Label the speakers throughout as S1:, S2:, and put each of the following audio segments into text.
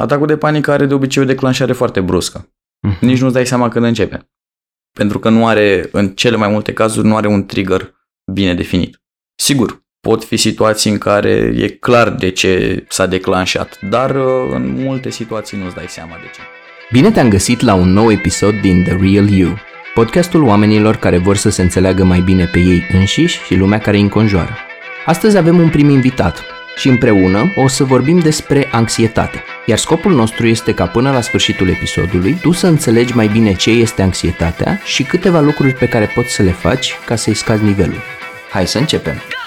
S1: Atacul de panică are de obicei o declanșare foarte bruscă.
S2: Mhm.
S1: Nici nu-ți dai seama când începe. Pentru că nu are, în cele mai multe cazuri, nu are un trigger bine definit. Sigur, pot fi situații în care e clar de ce s-a declanșat, dar uh, în multe situații nu-ți dai seama de ce.
S2: Bine te-am găsit la un nou episod din The Real You, podcastul oamenilor care vor să se înțeleagă mai bine pe ei înșiși și lumea care îi înconjoară. Astăzi avem un prim invitat și împreună o să vorbim despre anxietate. Iar scopul nostru este ca până la sfârșitul episodului tu să înțelegi mai bine ce este anxietatea și câteva lucruri pe care poți să le faci ca să-i scazi nivelul. Hai să începem!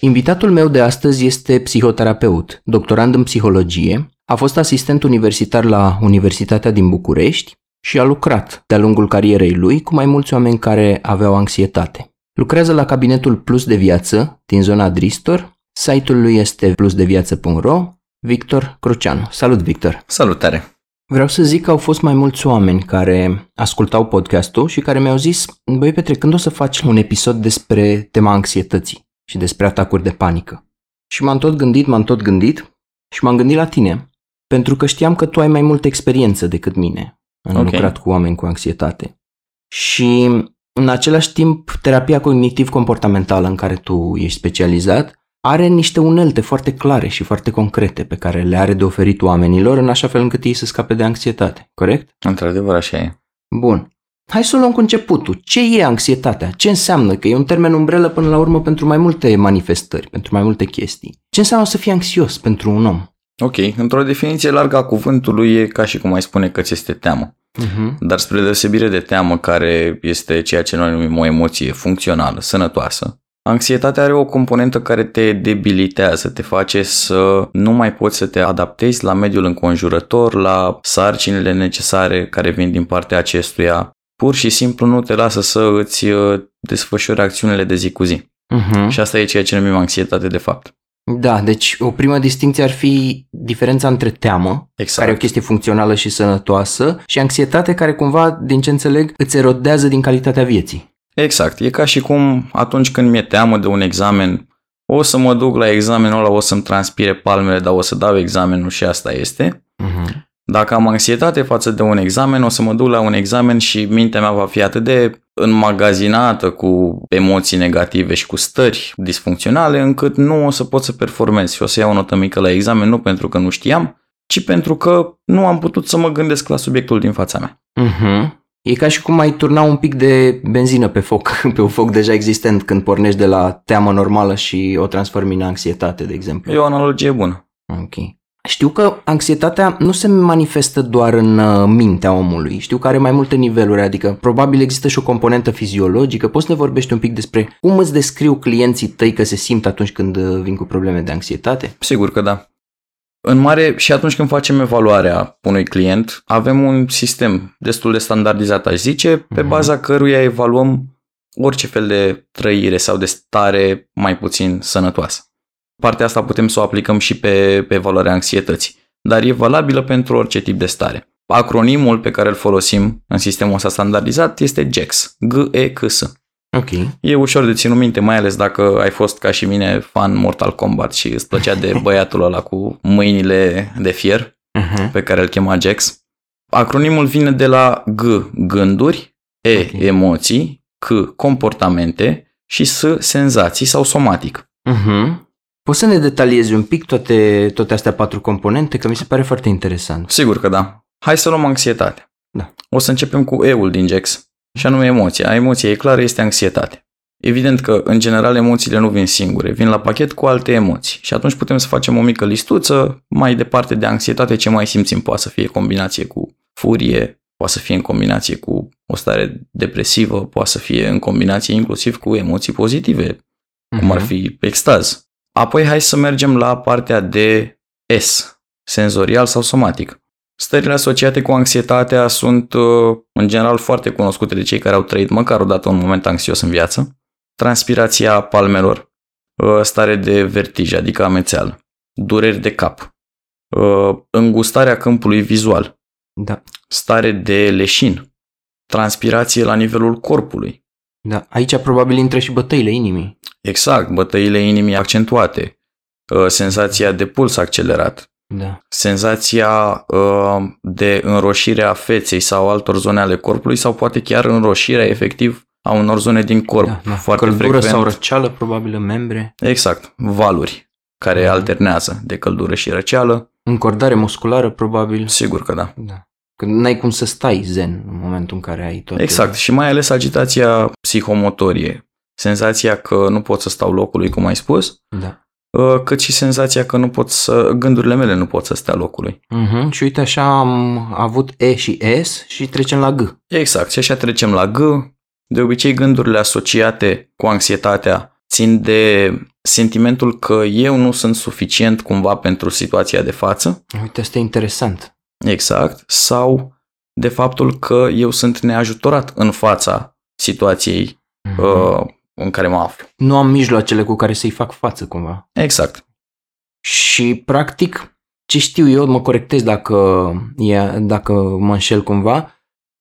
S2: Invitatul meu de astăzi este psihoterapeut, doctorand în psihologie, a fost asistent universitar la Universitatea din București și a lucrat de-a lungul carierei lui cu mai mulți oameni care aveau anxietate. Lucrează la cabinetul Plus de Viață din zona Dristor, site-ul lui este plusdeviață.ro, Victor Cruceanu. Salut, Victor!
S1: Salutare!
S2: Vreau să zic că au fost mai mulți oameni care ascultau podcastul și care mi-au zis, băi Petre, când o să faci un episod despre tema anxietății? Și despre atacuri de panică. Și m-am tot gândit, m-am tot gândit și m-am gândit la tine, pentru că știam că tu ai mai multă experiență decât mine. Am
S1: Ok.
S2: lucrat cu oameni cu anxietate. Și în același timp, terapia cognitiv-comportamentală în care tu ești specializat are niște unelte foarte clare și foarte concrete pe care le are de oferit oamenilor în așa fel încât ei să scape de anxietate, corect?
S1: Într-adevăr, așa e.
S2: Bun. Hai să o luăm cu începutul. Ce e anxietatea? Ce înseamnă? Că e un termen umbrelă până la urmă pentru mai multe manifestări, pentru mai multe chestii. Ce înseamnă să fii anxios pentru un om?
S1: Ok, într-o definiție largă a cuvântului e ca și cum ai spune că ți este teamă.
S2: Uh-huh.
S1: Dar spre deosebire de teamă, care este ceea ce noi numim o emoție funcțională, sănătoasă, anxietatea are o componentă care te debilitează, te face să nu mai poți să te adaptezi la mediul înconjurător, la sarcinile necesare care vin din partea acestuia. Pur și simplu nu te lasă să îți uh, desfășori acțiunile de zi cu zi.
S2: Uh-huh.
S1: Și asta e ceea ce numim anxietate de fapt.
S2: Da, deci o primă distinție ar fi diferența între teamă,
S1: Exact.
S2: care e o chestie funcțională și sănătoasă, și anxietate care cumva, din ce înțeleg, îți erodează din calitatea vieții.
S1: Exact. E ca și cum atunci când mi-e teamă de un examen, o să mă duc la examenul ăla, o să-mi transpire palmele, dar o să dau examenul și asta este.
S2: Uh-huh.
S1: Dacă am anxietate față de un examen, o să mă duc la un examen și mintea mea va fi atât de înmagazinată cu emoții negative și cu stări disfuncționale, încât nu o să pot să performez și o să iau o notă mică la examen, nu pentru că nu știam, ci pentru că nu am putut să mă gândesc la subiectul din fața mea.
S2: Uh-huh. E ca și cum ai turna un pic de benzină pe foc, pe un foc deja existent când pornești de la teamă normală și o transformi în anxietate, de exemplu.
S1: E o analogie bună.
S2: Ok. Știu că anxietatea nu se manifestă doar în uh, mintea omului. Știu că are mai multe niveluri, adică probabil există și o componentă fiziologică. Poți să ne vorbești un pic despre cum îți descriu clienții tăi că se simt atunci când uh, vin cu probleme de anxietate?
S1: Sigur că da. În mare, și atunci când facem evaluarea unui client, avem un sistem destul de standardizat, aș zice, pe
S2: Mhm.
S1: baza căruia evaluăm orice fel de trăire sau de stare mai puțin sănătoasă. Partea asta putem să o aplicăm și pe, pe evaluarea anxietății, dar e valabilă pentru orice tip de stare. Acronimul pe care îl folosim în sistemul ăsta standardizat este GEX, G-E-C-S.
S2: Ok.
S1: E ușor de ținut minte, mai ales dacă ai fost ca și mine fan Mortal Kombat și îți plăcea de băiatul ăla cu mâinile de fier,
S2: Uh-huh.
S1: pe care îl chema Jax. Acronimul vine de la G, gânduri, E,
S2: Ok.
S1: emoții, C, comportamente și S, senzații sau somatic.
S2: Uh-huh. Poți să ne detaliezi un pic toate, toate astea patru componente, că mi se pare foarte interesant.
S1: Sigur că da. Hai să luăm anxietate.
S2: Da.
S1: O să începem cu E-ul din Jax, și anume emoția. Emoția e clară, este anxietate. Evident că, în general, emoțiile nu vin singure, vin la pachet cu alte emoții și atunci putem să facem o mică listuță mai departe de anxietate, ce mai simțim. Poate să fie combinație cu furie, poate să fie în combinație cu o stare depresivă, poate să fie în combinație inclusiv cu emoții pozitive, cum ar
S2: Mhm.
S1: fi extaz. Apoi hai să mergem la partea de S, senzorial sau somatic. Stările asociate cu anxietatea sunt uh, în general foarte cunoscute de cei care au trăit măcar o dată un moment anxios în viață. Transpirația palmelor, uh, stare de vertij, adică amețeală. dureri de cap, uh, îngustarea câmpului vizual,
S2: Da.
S1: stare de leșin, transpirație la nivelul corpului.
S2: Da. Aici probabil intră și bătăile inimii.
S1: Exact, bătăile inimii accentuate, uh, senzația de puls accelerat,
S2: Da.
S1: senzația uh, de înroșire a feței sau altor zone ale corpului sau poate chiar înroșirea efectiv a unor zone din corp.
S2: da, da.
S1: Foarte
S2: Căldură
S1: frecvent.
S2: sau răceală probabil în membre.
S1: Exact, valuri care
S2: Da.
S1: alternează de căldură și răceală.
S2: Încordare musculară probabil.
S1: Sigur că da.
S2: Da. Că n-ai cum să stai zen în momentul în care ai toate...
S1: Exact, și mai ales agitația psihomotorie. Senzația că nu pot să stau locului, cum ai spus,
S2: Da.
S1: uh, cât și senzația că nu pot să, gândurile mele nu pot să stea locului.
S2: Uh-huh. Și uite așa am avut E și S și trecem la G.
S1: Exact, și așa trecem la G. De obicei, gândurile asociate cu anxietatea țin de sentimentul că eu nu sunt suficient cumva pentru situația de față,
S2: Uite, asta e interesant.
S1: exact, sau de faptul că eu sunt neajutorat în fața situației
S2: Uh-huh.
S1: uh, în care mă aflu.
S2: Nu am mijloacele cu care să-i fac față cumva.
S1: Exact.
S2: Și practic, ce știu eu, mă corectez dacă, e, dacă mă înșel cumva,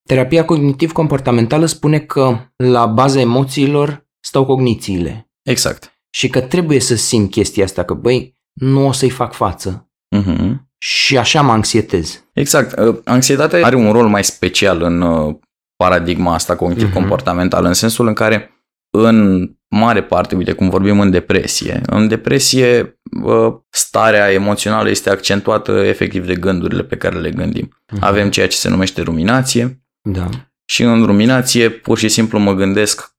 S2: terapia cognitiv-comportamentală spune că la baza emoțiilor stau cognițiile
S1: Exact.
S2: și că trebuie să simt chestia asta, că băi, nu o să-i fac față
S1: Mhm.
S2: și așa mă anxietez.
S1: Exact. Uh, Anxietatea are un rol mai special în uh, paradigma asta cognitiv-comportamentală, în sensul în care în mare parte, uite cum vorbim în depresie, în depresie uh, starea emoțională este accentuată efectiv de gândurile pe care le gândim. Avem ceea ce se numește ruminație
S2: Da.
S1: și în ruminație pur și simplu mă gândesc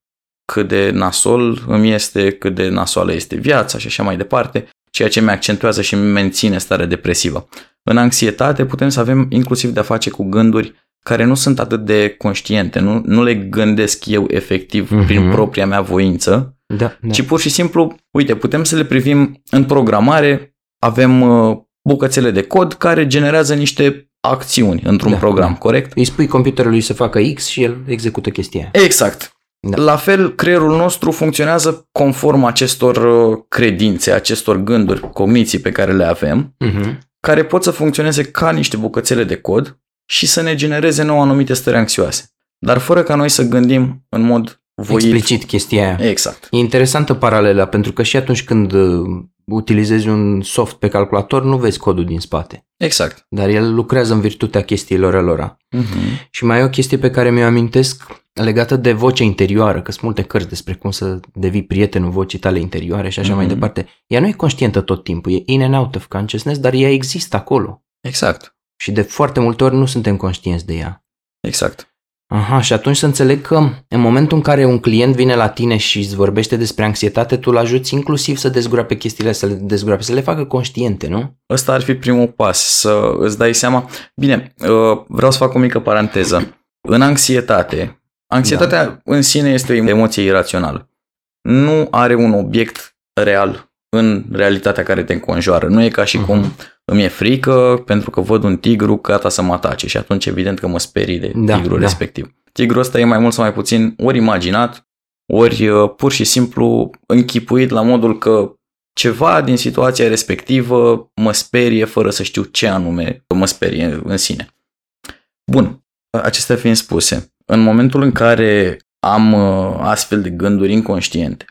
S1: cât de nasol îmi este, cât de nasoală este viața și așa mai departe, ceea ce mi accentuează și îmi menține starea depresivă. În anxietate putem să avem inclusiv de-a face cu gânduri care nu sunt atât de conștiente, nu, nu le gândesc eu efectiv
S2: Mhm.
S1: prin propria mea voință,
S2: Da, da.
S1: ci pur și simplu, uite, putem să le privim în programare, avem uh, bucățele de cod care generează niște acțiuni într-un
S2: Da,
S1: program,
S2: da.
S1: corect?
S2: Îi spui computerului să facă X și el execută chestia aia.
S1: Exact.
S2: Da.
S1: La fel, creierul nostru funcționează conform acestor uh, credințe, acestor gânduri, cogniții pe care le avem,
S2: Uh-huh.
S1: care pot să funcționeze ca niște bucățele de cod și să ne genereze nouă anumite stări anxioase. Dar fără ca noi să gândim în mod voit.
S2: Explicit chestia aia.
S1: Exact.
S2: E interesantă paralela, pentru că și atunci când uh, utilizezi un soft pe calculator, nu vezi codul din spate.
S1: Exact.
S2: Dar el lucrează în virtutea chestiilor lor.
S1: Uh-huh.
S2: Și mai e o chestie pe care mi-o amintesc legată de vocea interioară, că sunt multe cărți despre cum să devii prietenul vocii tale interioare și așa mai
S1: Mhm.
S2: departe. Ea nu e conștientă tot timpul, e in and out of consciousness, dar ea există acolo.
S1: Exact.
S2: Și de foarte multe ori nu suntem conștienți de ea.
S1: Exact.
S2: Aha, și atunci să înțeleg că în momentul în care un client vine la tine și îți vorbește despre anxietate, tu îl ajuți inclusiv să dezgroape chestiile, să le dezgroape, să le facă conștiente, nu?
S1: Ăsta ar fi primul pas, să îți dai seama. Bine, uh, vreau să fac o mică paranteză. În anxietate, anxietatea da. în sine este o emoție irațională. Nu are un obiect real în realitatea care te înconjoară. Nu e ca și
S2: Mhm.
S1: cum îmi e frică pentru că văd un tigru gata să mă atace și atunci evident că mă sperii de
S2: Da,
S1: tigrul
S2: da.
S1: respectiv. Tigrul ăsta e mai mult sau mai puțin ori imaginat, ori uh, pur și simplu închipuit la modul că ceva din situația respectivă mă sperie fără să știu ce anume mă sperie în sine. Bun, acestea fiind spuse, în momentul în care am uh, astfel de gânduri inconștiente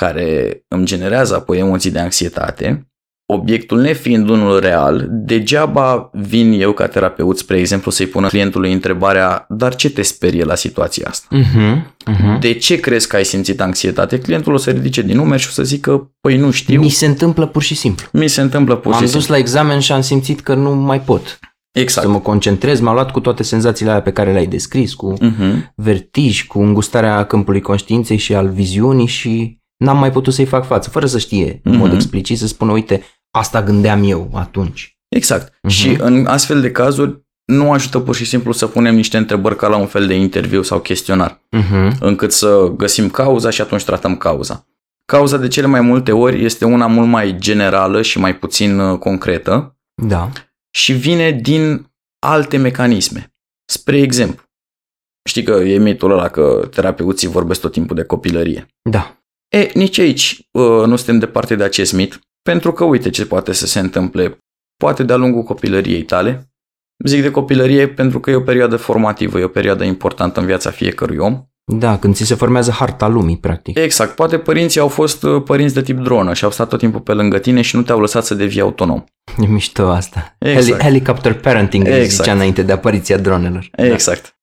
S1: care îmi generează apoi emoții de anxietate, obiectul nefiind unul real, degeaba vin eu ca terapeut, spre exemplu, să-i pună clientului întrebarea dar ce te sperie la situația asta?
S2: Uh-huh, uh-huh.
S1: De ce crezi că ai simțit anxietate? Clientul o să ridice din numeri și o să zică, păi nu știu,
S2: Mi se întâmplă pur și simplu.
S1: mi se întâmplă pur și
S2: am dus
S1: simplu.
S2: la examen și am simțit că nu mai pot
S1: Exact.
S2: să mă concentrez. M-a luat cu toate senzațiile alea pe care le-ai descris, cu
S1: Mhm.
S2: vertij, cu îngustarea câmpului conștiinței și al viziunii și n-am mai putut să-i fac față, fără să știe în mod
S1: Mhm.
S2: explicit, să spună, uite, asta gândeam eu atunci.
S1: Exact.
S2: Mhm.
S1: Și în astfel de cazuri nu ajută pur și simplu să punem niște întrebări ca la un fel de interviu sau chestionar,
S2: Uh-huh.
S1: încât să găsim cauza și atunci tratăm cauza. Cauza de cele mai multe ori este una mult mai generală și mai puțin uh, concretă
S2: Da.
S1: și vine din alte mecanisme. Spre exemplu, știi că e mitul ăla că terapeuții vorbesc tot timpul de copilărie.
S2: Da.
S1: E, nici aici uh, nu suntem departe de acest mit. Pentru că uite ce poate să se întâmple. Poate de-a lungul copilăriei tale. Zic de copilărie pentru că e o perioadă formativă, e o perioadă importantă în viața fiecărui om.
S2: Da, când ți se formează harta lumii, practic.
S1: Exact. Poate părinții au fost uh, părinți de tip dronă și au stat tot timpul pe lângă tine și nu te-au lăsat să devii autonom.
S2: E mișto asta.
S1: Exact.
S2: Heli- helicopter parenting, exact.
S1: Exact.
S2: zicea înainte de apariția dronelor.
S1: Exact. Da.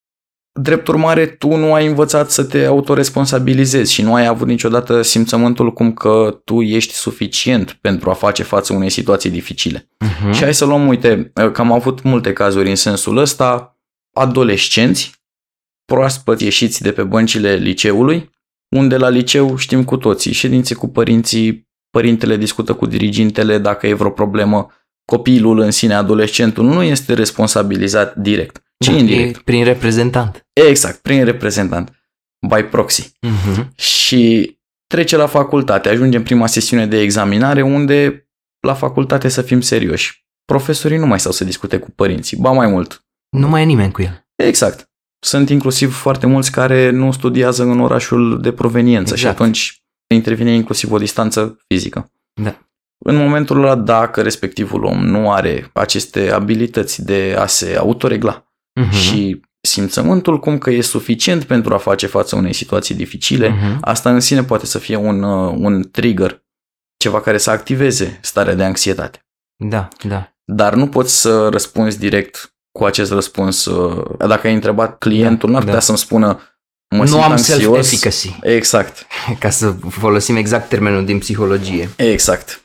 S1: Drept urmare, tu nu ai învățat să te autoresponsabilizezi și nu ai avut niciodată simțământul cum că tu ești suficient pentru a face față unei situații dificile.
S2: Da.
S1: Și
S2: Uh-huh.
S1: hai să luăm, uite, că am avut multe cazuri în sensul ăsta, adolescenți, proaspăt ieșiți de pe băncile liceului, unde la liceu știm cu toții, ședințe cu părinții, părintele discută cu dirigintele dacă e vreo problemă, copilul în sine, adolescentul, nu este responsabilizat direct, ci
S2: Da,
S1: indirect.
S2: e prin reprezentant.
S1: Exact, prin reprezentant, by proxy.
S2: Uh-huh.
S1: Și trece la facultate, ajunge în prima sesiune de examinare unde la facultate să fim serioși. Profesorii nu mai stau să discute cu părinții, ba mai mult.
S2: Nu mai e nimeni cu el.
S1: Exact. Sunt inclusiv foarte mulți care nu studiază în orașul de proveniență și
S2: Exact.
S1: atunci intervine inclusiv o distanță fizică.
S2: Da.
S1: În momentul ăla, dacă respectivul om nu are aceste abilități de a se autoregla
S2: Uh-huh.
S1: și simțământul cum că e suficient pentru a face față unei situații dificile,
S2: Uh-huh.
S1: asta în sine poate să fie un, uh, un trigger, ceva care să activeze starea de anxietate.
S2: Da, da.
S1: Dar nu poți să răspunzi direct cu acest răspuns. uh, Dacă ai întrebat clientul,
S2: Da,
S1: n-ar putea
S2: da.
S1: să-mi spună mă
S2: nu
S1: simt
S2: am
S1: anxios.
S2: self-efficacy,
S1: Exact,
S2: ca să folosim exact termenul din psihologie.
S1: exact,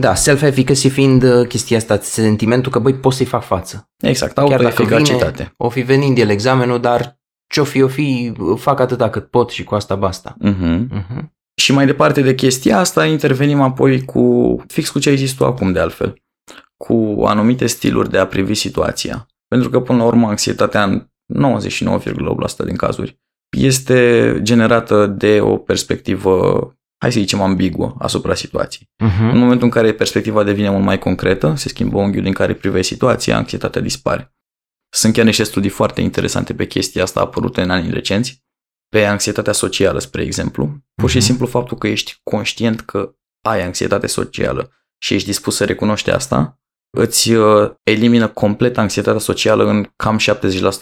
S2: Da, self-efficacy fiind uh, chestia asta, sentimentul că, băi, pot să-i fac față.
S1: exact,
S2: Chiar dacă
S1: autoeficacitate.
S2: vine, o fi venind el examenul, dar ce-o fi, o fi, fac atâta cât pot și cu asta basta.
S1: Mhm.
S2: Uh-huh.
S1: Și mai departe de chestia asta, intervenim apoi cu, fix cu ce ai zis tu acum de altfel, cu anumite stiluri de a privi situația. Pentru că, până la urmă, anxietatea în 99,8% din cazuri este generată de o perspectivă, hai să zicem, ambiguă asupra situației. În
S2: Uh-huh.
S1: momentul în care perspectiva devine mult mai concretă, se schimbă unghiul din care privești situația, anxietatea dispare. Sunt chiar niște studii foarte interesante pe chestia asta apărute în anii recenți, pe anxietatea socială, spre exemplu. Pur și
S2: Mhm.
S1: simplu faptul că ești conștient că ai anxietate socială și ești dispus să recunoști asta, îți uh, elimină complet anxietatea socială în cam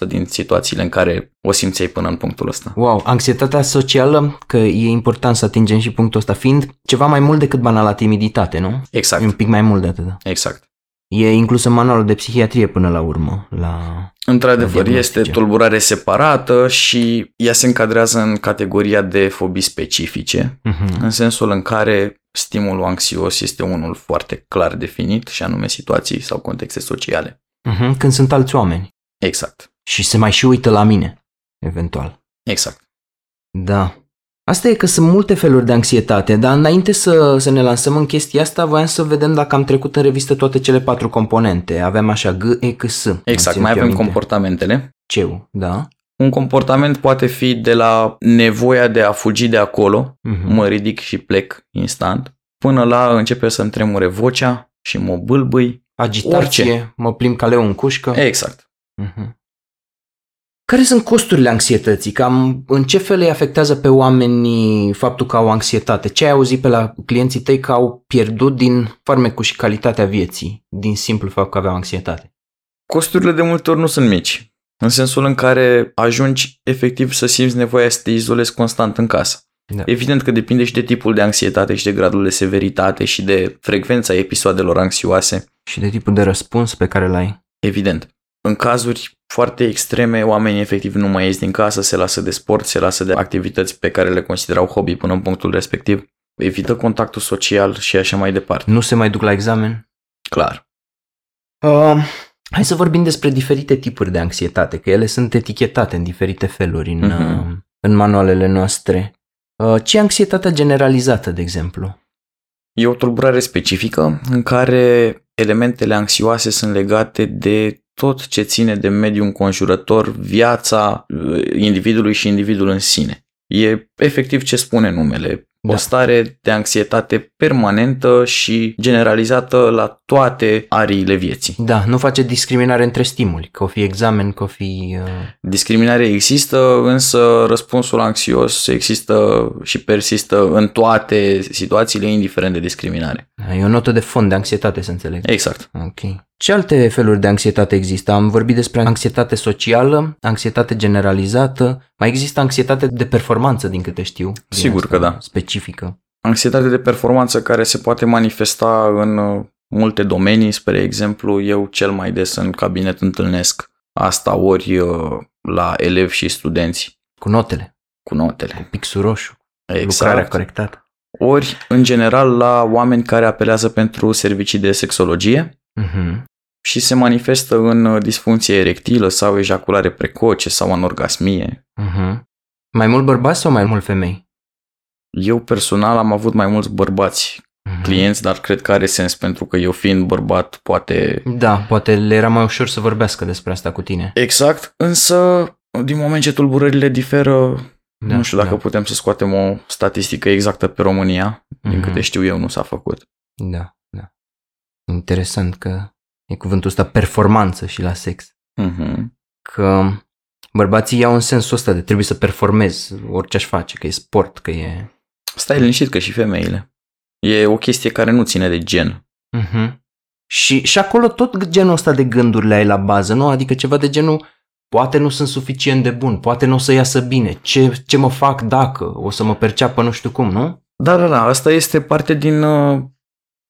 S1: 70% din situațiile în care o simțeai până în punctul ăsta.
S2: Wow, anxietatea socială, că e important să atingem și punctul ăsta, fiind ceva mai mult decât banala timiditate, nu? E un
S1: Exact,
S2: pic mai mult de atât.
S1: exact.
S2: E inclus în manualul de psihiatrie până la urmă. La...
S1: Într-adevăr,
S2: diagnostice.
S1: este tulburare separată și ea se încadrează în categoria de fobii specifice,
S2: Uh-huh.
S1: în sensul în care stimulul anxios este unul foarte clar definit și anume situații sau contexte sociale.
S2: Uh-huh. Când sunt alți oameni
S1: Exact,
S2: și se mai și uită la mine, eventual.
S1: exact.
S2: Da. Asta e că sunt multe feluri de anxietate, dar înainte să, să ne lansăm în chestia asta, voiam să vedem dacă am trecut în revistă toate cele patru componente. Avem așa G, E, C, S. Am
S1: Exact,
S2: ținut
S1: mai
S2: eu
S1: avem
S2: minte.
S1: comportamentele.
S2: Ceu, da?
S1: Un comportament poate fi de la nevoia de a fugi de acolo,
S2: Uh-huh.
S1: mă ridic și plec instant, până la începe să-mi tremure vocea și mă bâlbâi.
S2: Agitație,
S1: orice.
S2: mă plimb ca leu în cușcă.
S1: Exact.
S2: Uh-huh. Care sunt costurile anxietății? Cam în ce fel îi afectează pe oamenii faptul că au anxietate? Ce ai auzit pe la clienții tăi că au pierdut din farmecul și calitatea vieții, din simplu fapt că aveau anxietate?
S1: Costurile de multe ori nu sunt mici, în sensul în care ajungi efectiv să simți nevoia să te izolezi constant în casă.
S2: Da.
S1: Evident că depinde și de tipul de anxietate și de gradul de severitate și de frecvența episoadelor anxioase.
S2: Și de tipul de răspuns pe care l-ai?
S1: Evident. În cazuri foarte extreme, oamenii efectiv nu mai ies din casă, se lasă de sport, se lasă de activități pe care le considerau hobby până în punctul respectiv, evită contactul social și așa mai departe.
S2: Nu se mai duc la examen?
S1: Clar.
S2: Uh, hai să vorbim despre diferite tipuri de anxietate, că ele sunt etichetate în diferite feluri în,
S1: Mhm.
S2: uh, în manualele noastre. Uh, ce e anxietatea generalizată, de exemplu?
S1: E o tulburare specifică în care elementele anxioase sunt legate de tot ce ține de mediul înconjurător, viața uh, individului și individul în sine. E efectiv ce spune numele. O stare de anxietate permanentă și generalizată la toate ariile vieții.
S2: Da, nu face discriminare între stimuli, că o fi examen, că o fi... Uh...
S1: Discriminare există, însă răspunsul anxios există și persistă în toate situațiile, indiferent de discriminare.
S2: E o notă de fond de anxietate, să înțeleg.
S1: Exact.
S2: Ok. Ce alte feluri de anxietate există? Am vorbit despre anxietate socială, anxietate generalizată, mai există anxietate de performanță, din câte știu.
S1: Sigur că da.
S2: Specifică.
S1: Anxietate de performanță care se poate manifesta în uh, multe domenii, spre exemplu, eu cel mai des în cabinet întâlnesc asta ori uh, la elevi și studenți.
S2: Cu notele.
S1: Cu notele.
S2: Cu pixul roșu.
S1: Exact.
S2: Lucrarea corectată.
S1: Ori, în general, la oameni care apelează pentru servicii de sexologie,
S2: Uh-huh.
S1: și se manifestă în uh, disfuncție erectilă sau ejaculare precoce sau în orgasmie.
S2: Uh-huh. Mai mult bărbați sau mai mult femei?
S1: Eu personal am avut mai mulți bărbați
S2: Uh-huh.
S1: clienți, dar cred că are sens pentru că eu fiind bărbat poate...
S2: Da, poate le era mai ușor să vorbească despre asta cu tine.
S1: Exact, însă din moment ce tulburările diferă,
S2: Da,
S1: nu știu dacă
S2: da.
S1: putem să scoatem o statistică exactă pe România, din
S2: Mhm.
S1: câte știu eu nu s-a făcut.
S2: Da, da. Interesant că e cuvântul ăsta performanță și la sex.
S1: Mhm.
S2: Că bărbații iau în sensul ăsta de trebuie să performezi orice aș face, că e sport, că e...
S1: Stai liniștit că și femeile. E o chestie care nu ține de gen.
S2: Uh-huh. Și, și acolo tot genul ăsta de gânduri le ai la bază, nu? Adică ceva de genul poate nu sunt suficient de bun, poate nu o să iasă bine, ce, ce mă fac dacă, o să mă perceapă nu știu cum, nu?
S1: Da, da, da, asta este parte din uh,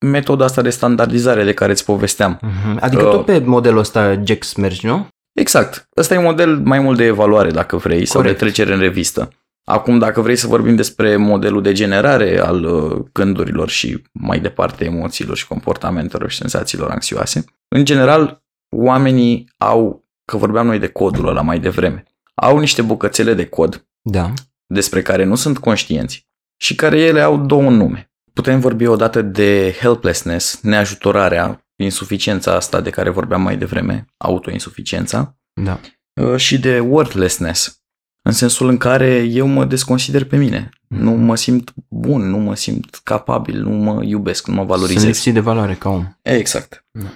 S1: metoda asta de standardizare de care îți povesteam.
S2: Uh-huh. Adică
S1: Uh.
S2: tot pe modelul ăsta Jax mergi, nu?
S1: Exact. Ăsta e un model mai mult de evaluare, dacă vrei, sau de
S2: Corect.
S1: trecere în revistă. Acum, dacă vrei să vorbim despre modelul de generare al uh, gândurilor și mai departe emoțiilor și comportamentelor și senzațiilor anxioase, în general, oamenii au, că vorbeam noi de codul ăla mai devreme, au niște bucățele de cod
S2: Da.
S1: despre care nu sunt conștienți și care ele au două nume. Putem vorbi odată de helplessness, neajutorarea, insuficiența asta de care vorbeam mai devreme, autoinsuficiența,
S2: Da.
S1: uh, și de worthlessness, în sensul în care eu mă desconsider pe mine. Nu mă simt bun, nu mă simt capabil, nu mă iubesc, nu mă
S2: Sunt
S1: valorizez.
S2: lipsit de valoare ca om.
S1: Exact.
S2: Da.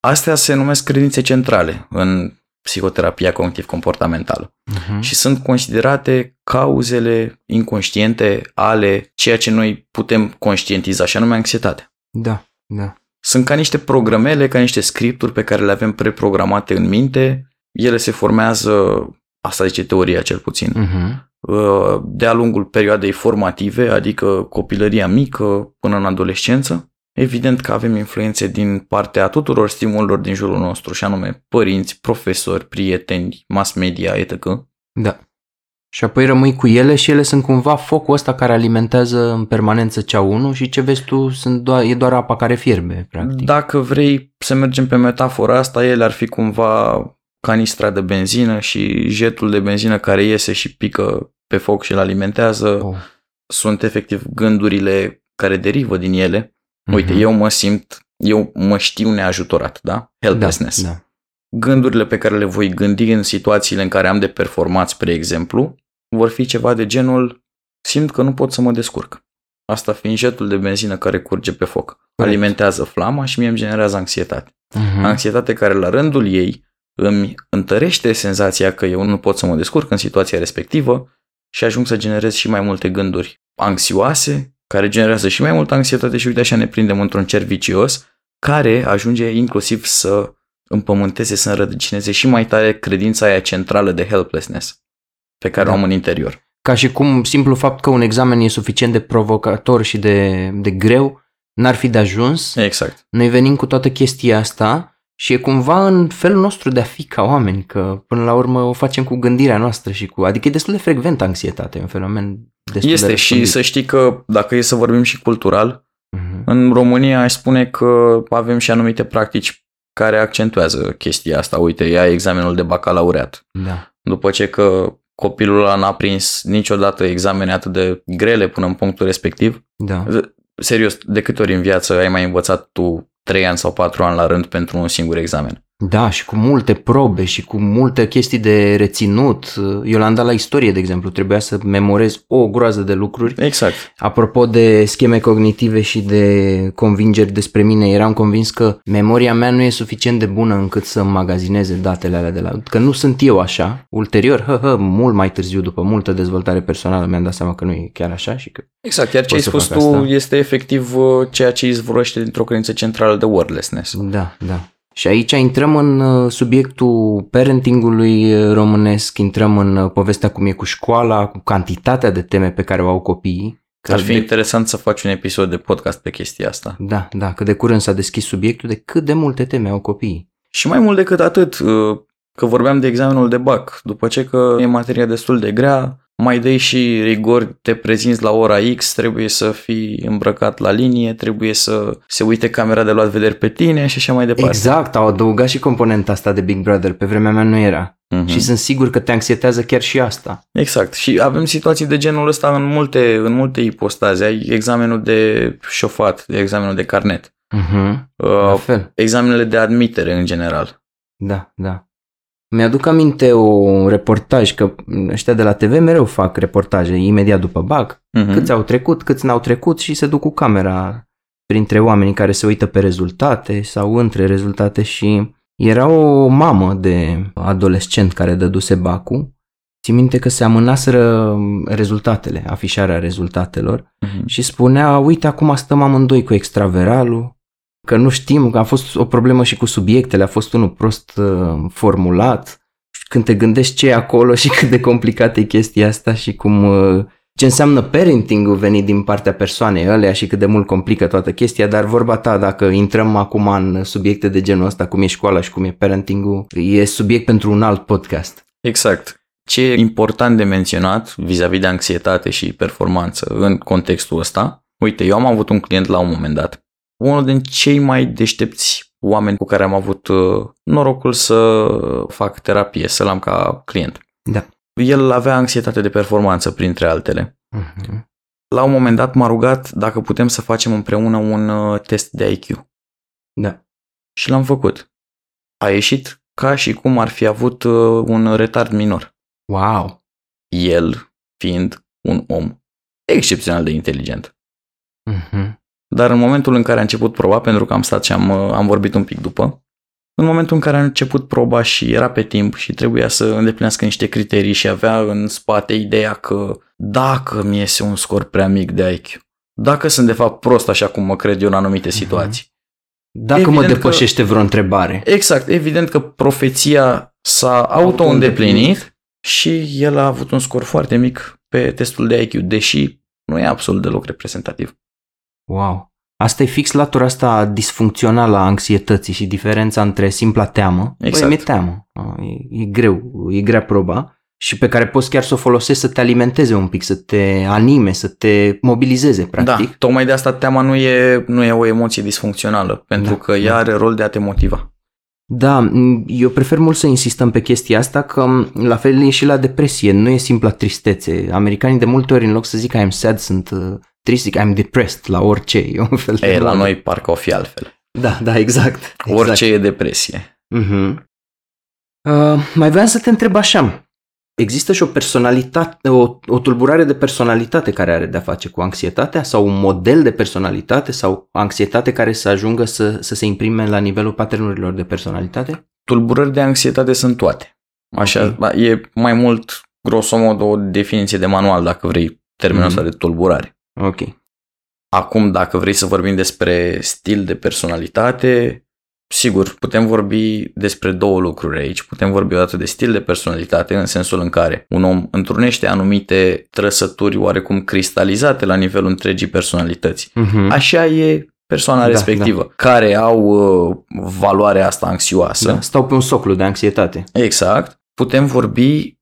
S1: Astea se numesc credințe centrale în psihoterapia cognitiv-comportamentală
S2: Uh-huh.
S1: și sunt considerate cauzele inconștiente ale ceea ce noi putem conștientiza, și anume anxietate.
S2: Da, da.
S1: Sunt ca niște programele, ca niște scripturi pe care le avem preprogramate în minte. Ele se formează, asta zice teoria cel puțin,
S2: Uh-huh.
S1: uh, de-a lungul perioadei formative, adică copilăria mică până în adolescență. Evident că avem influențe din partea tuturor stimulilor din jurul nostru, și anume părinți, profesori, prieteni, mass media, etc.
S2: Da. Și apoi rămâi cu ele și ele sunt cumva focul ăsta care alimentează în permanență cea 1 și ce vezi tu sunt doar, e doar apa care fierbe, practic.
S1: Dacă vrei să mergem pe metafora asta, ele ar fi cumva canistra de benzină și jetul de benzină care iese și pică pe foc și îl alimentează.
S2: Oh.
S1: Sunt efectiv gândurile care derivă din ele. Uite,
S2: Mhm.
S1: eu mă simt, eu mă știu neajutorat, da? Helplessness.
S2: Da, da.
S1: Gândurile pe care le voi gândi în situațiile în care am de performat, spre exemplu, vor fi ceva de genul simt că nu pot să mă descurc. Asta fiind jetul de benzină care curge pe foc. Alimentează flama și mie îmi generează anxietate.
S2: Mhm.
S1: Anxietate care la rândul ei îmi întărește senzația că eu nu pot să mă descurc în situația respectivă și ajung să generez și mai multe gânduri anxioase, care generează și mai multă anxietate și uite așa ne prindem într-un cer vicios, care ajunge inclusiv să împământeze, să înrădăcineze și mai tare credința aia centrală de helplessness pe care
S2: Da.
S1: o am în interior.
S2: Ca și cum simplu fapt că un examen e suficient de provocator și de, de greu, n-ar fi de ajuns.
S1: Exact.
S2: Noi venim cu toată chestia asta și e cumva în felul nostru de a fi ca oameni, că până la urmă o facem cu gândirea noastră și cu... Adică e destul de frecvent anxietate, e un fenomen destul de
S1: Este și
S2: răspândit.
S1: să știi că dacă e să vorbim și cultural,
S2: Mhm.
S1: În România aș spune că avem și anumite practici care accentuează chestia asta. Uite, ia examenul de bacalaureat.
S2: Da.
S1: După ce că copilul ăla n-a prins niciodată examene atât de grele până în punctul respectiv,
S2: Da.
S1: serios, de câte ori în viață ai mai învățat tu 3 ani sau 4 ani la rând pentru un singur examen?
S2: Da, și cu multe probe și cu multe chestii de reținut. Eu l-am dat la istorie, de exemplu, trebuia să memorez o groază de lucruri.
S1: Exact.
S2: Apropo de scheme cognitive și de convingeri despre mine, eram convins că memoria mea nu e suficient de bună încât să magazineze datele alea de la... Că nu sunt eu așa. Ulterior, hă, hă, mult mai târziu, după multă dezvoltare personală, mi-am dat seama că nu e chiar așa și că...
S1: Exact, iar ce ai
S2: să
S1: spus
S2: fac
S1: tu
S2: asta.
S1: este efectiv uh, ceea ce izvorăște dintr-o credință centrală de wordlessness.
S2: Da, da. Și aici intrăm în uh, subiectul parentingului uh, românesc, intrăm în uh, povestea cum e cu școala, cu cantitatea de teme pe care o au copiii. Că
S1: Ar fi
S2: de,
S1: interesant să faci un episod de podcast pe chestia asta.
S2: da, da, că de curând s-a deschis subiectul de cât de multe teme au copiii.
S1: Și mai mult decât atât, uh, că vorbeam de examenul de BAC, după ce că e materia destul de grea, mai dai și rigori, te prezinți la ora X, trebuie să fii îmbrăcat la linie, trebuie să se uite camera de luat vederi pe tine și așa mai departe.
S2: Exact, au adăugat și componenta asta de Big Brother, pe vremea mea nu era.
S1: Mhm.
S2: Și sunt sigur că te anxietează chiar și asta.
S1: Exact. Și avem situații de genul ăsta în multe, în multe ipostaze. Ai examenul de șofat, de examenul de carnet,
S2: Uh-huh. La
S1: uh,
S2: fel.
S1: examenele de admitere în general.
S2: Da, da. Mi-aduc aminte un reportaj, că ăștia de la TV mereu fac reportaje imediat după BAC,
S1: Mhm.
S2: câți au trecut, câți n-au trecut și se duc cu camera printre oamenii care se uită pe rezultate sau între rezultate și era o mamă de adolescent care dăduse bacul. Țin minte că se amânaseră rezultatele, afișarea rezultatelor
S1: Mhm.
S2: și spunea, uite, acum stăm amândoi cu extraveralul, că nu știm, că a fost o problemă și cu subiectele, a fost unul prost uh, formulat. Când te gândești ce e acolo și cât de complicată e chestia asta și cum uh, ce înseamnă parenting-ul venit din partea persoanei ălea și cât de mult complică toată chestia, dar vorba ta, dacă intrăm acum în subiecte de genul ăsta, cum e școala și cum e parenting-ul, e subiect pentru un alt podcast.
S1: Exact. Ce e important de menționat vis-a-vis de anxietate și performanță în contextul ăsta, uite, eu am avut un client la un moment dat, unul din cei mai deștepți oameni cu care am avut uh, norocul să fac terapie, să-l am ca client.
S2: Da.
S1: El avea anxietate de performanță, printre altele.
S2: Mhm.
S1: La un moment dat m-a rugat dacă putem să facem împreună un uh, test de IQ.
S2: Da.
S1: Și l-am făcut. A ieșit ca și cum ar fi avut uh, un retard minor.
S2: Wow.
S1: El fiind un om excepțional de inteligent.
S2: Mhm.
S1: Dar în momentul în care a început proba, pentru că am stat și am, uh, am vorbit un pic după, în momentul în care a început proba și era pe timp și trebuia să îndeplinească niște criterii și avea în spate ideea că dacă mi iese un scor prea mic de IQ, dacă sunt de fapt prost așa cum mă cred eu în anumite situații,
S2: Dacă
S1: Evident
S2: mă
S1: că-
S2: depășește vreo întrebare.
S1: Exact, evident că profeția s-a auto-îndeplinit și el a avut un scor foarte mic pe testul de IQ, deși nu e absolut deloc reprezentativ.
S2: Wow. Asta e fix latura asta disfuncțională a anxietății și diferența între simpla teamă.
S1: Exact.
S2: Băi, mi-e teamă. A, E, e greu, e grea proba și pe care poți chiar să o folosești să te alimenteze un pic, să te anime, să te mobilizeze, practic.
S1: Da, tocmai de asta teama nu e, nu e o emoție disfuncțională, pentru
S2: Da,
S1: că ea
S2: da.
S1: are rol de a te motiva.
S2: Da, m, eu prefer mult să insistăm pe chestia asta că m, la fel e și la depresie, nu e simpla tristețe. Americanii de multe ori în loc să zic I'm sad sunt uh, trist, zic I'm depressed la orice. E un fel de
S1: E, la
S2: boală.
S1: noi parcă o fi altfel.
S2: Da, da, exact. exact.
S1: Orice e depresie.
S2: Mhm. Uh, mai vreau să te întreb așa. Există și o personalitate, o, o tulburare de personalitate care are de-a face cu anxietatea sau un model de personalitate sau anxietate care să ajungă să, să se imprime la nivelul paternurilor de personalitate?
S1: Tulburări de anxietate sunt toate. Așa,
S2: Ok.
S1: ba, e mai mult, grosomod, o definiție de manual, dacă vrei, termenul
S2: Mhm.
S1: ăsta de tulburare.
S2: Ok.
S1: Acum, dacă vrei să vorbim despre stil de personalitate, sigur, putem vorbi despre două lucruri aici. Putem vorbi odată de stil de personalitate, în sensul în care un om întrunește anumite trăsături oarecum cristalizate la nivelul întregii personalități.
S2: Mhm.
S1: Așa e persoana
S2: Da,
S1: respectivă, care au uh, valoarea asta anxioasă.
S2: Da, stau pe un soclu de anxietate.
S1: Exact. Putem vorbi,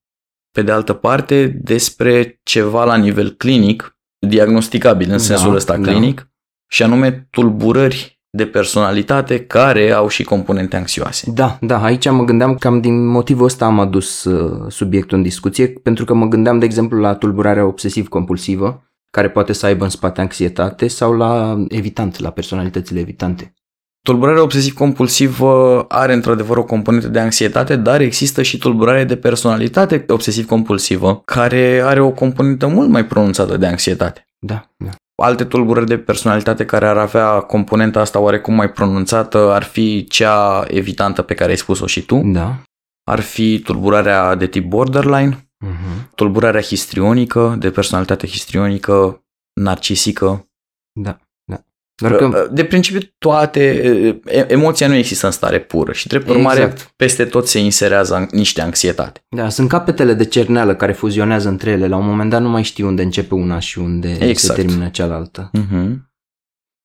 S1: pe de altă parte, despre ceva la nivel clinic, diagnosticabil în
S2: Da,
S1: sensul ăsta
S2: da.
S1: clinic, și anume tulburări de personalitate care au și componente anxioase.
S2: Da, da, aici mă gândeam, cam din motivul ăsta am adus uh, subiectul în discuție, pentru că mă gândeam, de exemplu, la tulburarea obsesiv-compulsivă, care poate să aibă în spate anxietate, sau la evitant, la personalitățile evitante.
S1: Tulburarea obsesiv-compulsivă are într-adevăr o componentă de anxietate, dar există și tulburare de personalitate obsesiv-compulsivă, care are o componentă mult mai pronunțată de anxietate.
S2: Da, da.
S1: Alte tulburări de personalitate care ar avea componenta asta oarecum mai pronunțată ar fi cea evitantă pe care ai spus-o și tu.
S2: Da.
S1: Ar fi tulburarea de tip borderline,
S2: Uh-huh.
S1: tulburarea histrionică, de personalitate histrionică, narcisică.
S2: Da, da. Doar că,
S1: De principiu toate, e- emoția nu există în stare pură și drept urmare
S2: Exact.
S1: peste tot se inserează niște anxietate.
S2: da, sunt capetele de cerneală care fuzionează între ele. La un moment dat nu mai știi unde începe una și unde se
S1: Exact.
S2: termină cealaltă.
S1: Uh-huh.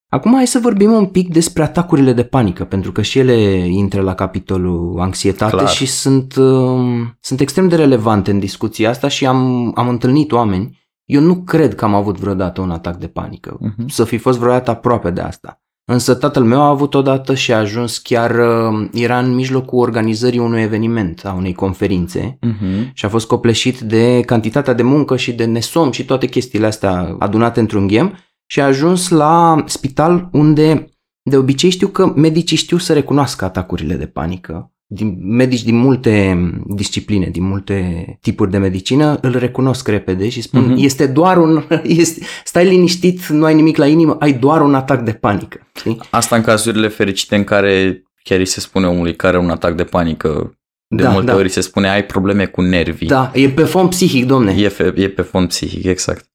S2: Acum hai să vorbim un pic despre atacurile de panică, pentru că și ele intră la capitolul anxietate
S1: Clar.
S2: și sunt, um, sunt extrem de relevante în discuția asta și am, am întâlnit oameni. Eu nu cred că am avut vreodată un atac de panică,
S1: Mhm.
S2: să fi fost vreodată aproape de asta. Însă tatăl meu a avut odată și a ajuns chiar, uh, era în mijlocul organizării unui eveniment, a unei conferințe
S1: Uh-huh.
S2: și a fost copleșit de cantitatea de muncă și de nesom și toate chestiile astea adunate într-un ghem și a ajuns la spital unde de obicei știu că medicii știu să recunoască atacurile de panică. Din, medici din multe discipline, din multe tipuri de medicină îl recunosc repede și spun
S1: Mhm.
S2: este doar un, este, stai liniștit, nu ai nimic la inimă, ai doar un atac de panică. Știi?
S1: Asta în cazurile fericite în care chiar îi se spune omului care are un atac de panică. De
S2: Da,
S1: multe
S2: da.
S1: ori îi se spune ai probleme cu nervii.
S2: Da, e pe fond psihic, domne.
S1: E, fe, e pe fond psihic, exact.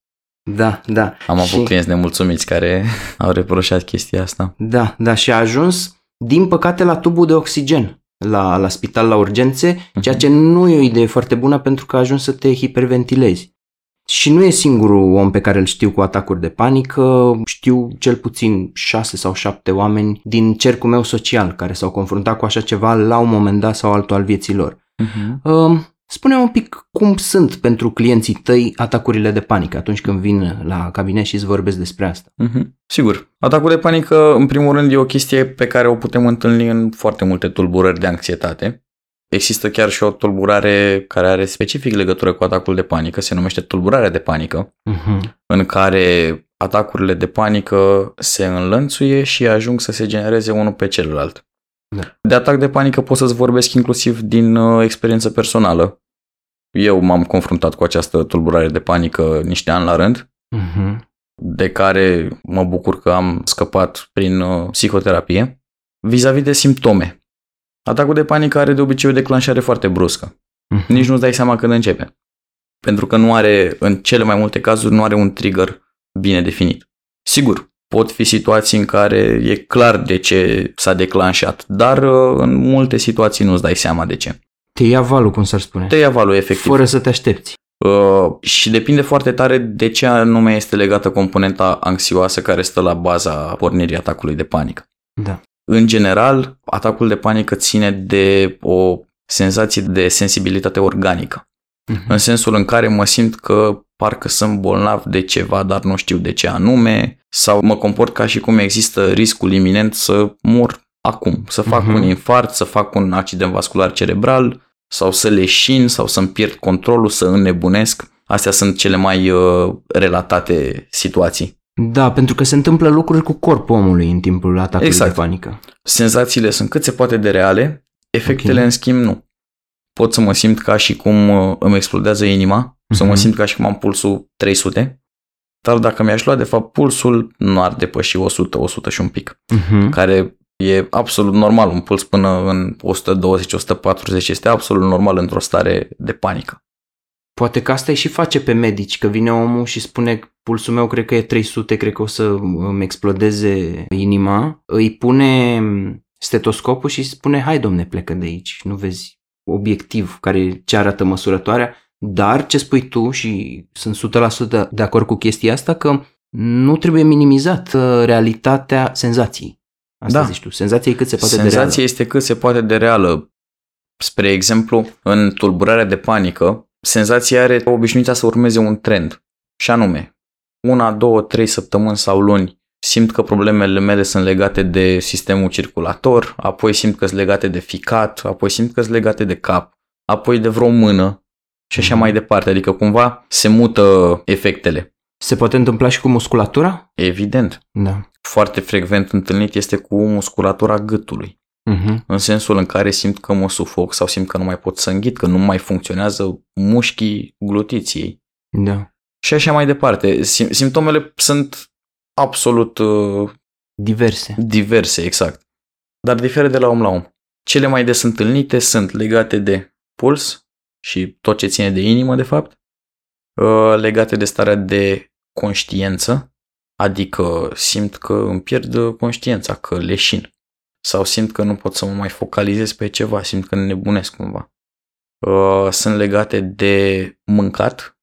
S2: Da, da.
S1: Am avut
S2: Și-
S1: clienți nemulțumiți care au reproșat chestia asta.
S2: Da, da, și a ajuns, din păcate, la tubul de oxigen la, la spital, la urgențe, ceea ce nu e o idee foarte bună pentru că a ajuns să te hiperventilezi. Și nu e singurul om pe care îl știu cu atacuri de panică, știu cel puțin șase sau șapte oameni din cercul meu social care s-au confruntat cu așa ceva la un moment dat sau altul al vieții lor.
S1: Uh-huh.
S2: Um, Spune un pic cum sunt pentru clienții tăi atacurile de panică atunci când vin la cabinet și îți vorbesc despre asta.
S1: Uh-huh. Sigur. Atacul de panică, în primul rând, e o chestie pe care o putem întâlni în foarte multe tulburări de anxietate. Există chiar și o tulburare care are specific legătură cu atacul de panică, se numește tulburarea de panică,
S2: Uh-huh.
S1: în care atacurile de panică se înlănțuie și ajung să se genereze unul pe celălalt.
S2: Da.
S1: De atac de panică pot să-ți vorbesc inclusiv din uh, experiență personală. Eu m-am confruntat cu această tulburare de panică niște ani la rând,
S2: Uh-huh.
S1: de care mă bucur că am scăpat prin uh, psihoterapie. Vis-a-vis de simptome. Atacul de panică are de obicei o declanșare foarte bruscă.
S2: Uh-huh.
S1: Nici nu-ți dai seama când începe. Pentru că nu are, în cele mai multe cazuri, nu are un trigger bine definit. Sigur, pot fi situații în care e clar de ce s-a declanșat, dar uh, în multe situații nu-ți dai seama de ce.
S2: Te ia valul, cum s-ar spune.
S1: Te ia valul efectiv.
S2: Fără să te aștepți.
S1: Uh, și depinde foarte tare de ce anume este legată componenta anxioasă care stă la baza pornirii atacului de panică.
S2: Da.
S1: În general, atacul de panică ține de o senzație de sensibilitate organică,
S2: Uh-huh.
S1: în sensul în care mă simt că parcă sunt bolnav de ceva, dar nu știu de ce anume, sau mă comport ca și cum există riscul iminent să mor acum, să fac
S2: Mhm.
S1: un infart, să fac un accident vascular cerebral, sau să leșin, sau să-mi pierd controlul, să înnebunesc. Astea sunt cele mai uh, relatate situații.
S2: Da, pentru că se întâmplă lucruri cu corpul omului în timpul atacului
S1: Exact.
S2: de panică.
S1: Senzațiile sunt cât se poate de reale, efectele
S2: Ok.
S1: în schimb nu. Pot să mă simt ca și cum uh, îmi explodează inima, să mă
S2: Mhm.
S1: simt ca și cum am pulsul 300, dar dacă mi-aș lua de fapt pulsul, nu ar depăși 100, 100 și un pic,
S2: Uh-huh.
S1: care e absolut normal, un puls până în 120-140 este absolut normal într-o stare de panică.
S2: Poate că asta îi și face pe medici, că vine omul și spune pulsul meu cred că e 300, cred că o să îmi explodeze inima, îi pune stetoscopul și spune hai domne plecă de aici, nu vezi obiectiv care ce arată măsurătoarea, dar ce spui tu și sunt 100% de acord cu chestia asta că nu trebuie minimizat uh, realitatea senzației. Asta
S1: Da.
S2: zici tu, senzația e cât se poate de
S1: Senzația
S2: reală.
S1: este cât se poate de reală. Spre exemplu, în tulburarea de panică, senzația are obișnuința să urmeze un trend. Și anume, una, două, trei săptămâni sau luni simt că problemele mele sunt legate de sistemul circulator, apoi simt că sunt legate de ficat, apoi simt că sunt legate de cap, apoi de vreo mână și așa
S2: Mhm.
S1: mai departe. Adică cumva se mută efectele.
S2: Se poate întâmpla și cu musculatura?
S1: Evident.
S2: Da.
S1: Foarte frecvent întâlnit este cu musculatura gâtului.
S2: Uh-huh.
S1: În sensul în care simt că mă sufoc sau simt că nu mai pot să înghit, că nu mai funcționează mușchii glutiției.
S2: Da.
S1: Și așa mai departe. Sim- simptomele sunt absolut uh,
S2: Diverse.
S1: diverse, exact. Dar diferă de la om la om. Cele mai des întâlnite sunt legate de puls și tot ce ține de inimă, de fapt, uh, legate de starea de conștiență, adică simt că îmi pierd conștiința, că leșin, sau simt că nu pot să mă mai focalizez pe ceva, simt că nebunesc cumva. Uh, Sunt legate de mâncat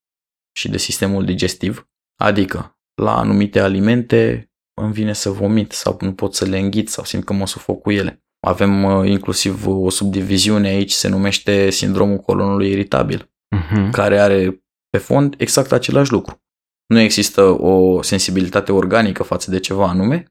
S1: și de sistemul digestiv, adică la anumite alimente îmi vine să vomit sau nu pot să le înghit sau simt că mă sufoc cu ele. Avem uh, inclusiv o subdiviziune aici, se numește sindromul colonului iritabil,
S2: Uh-huh.
S1: care are pe fond exact același lucru. Nu există o sensibilitate organică față de ceva anume,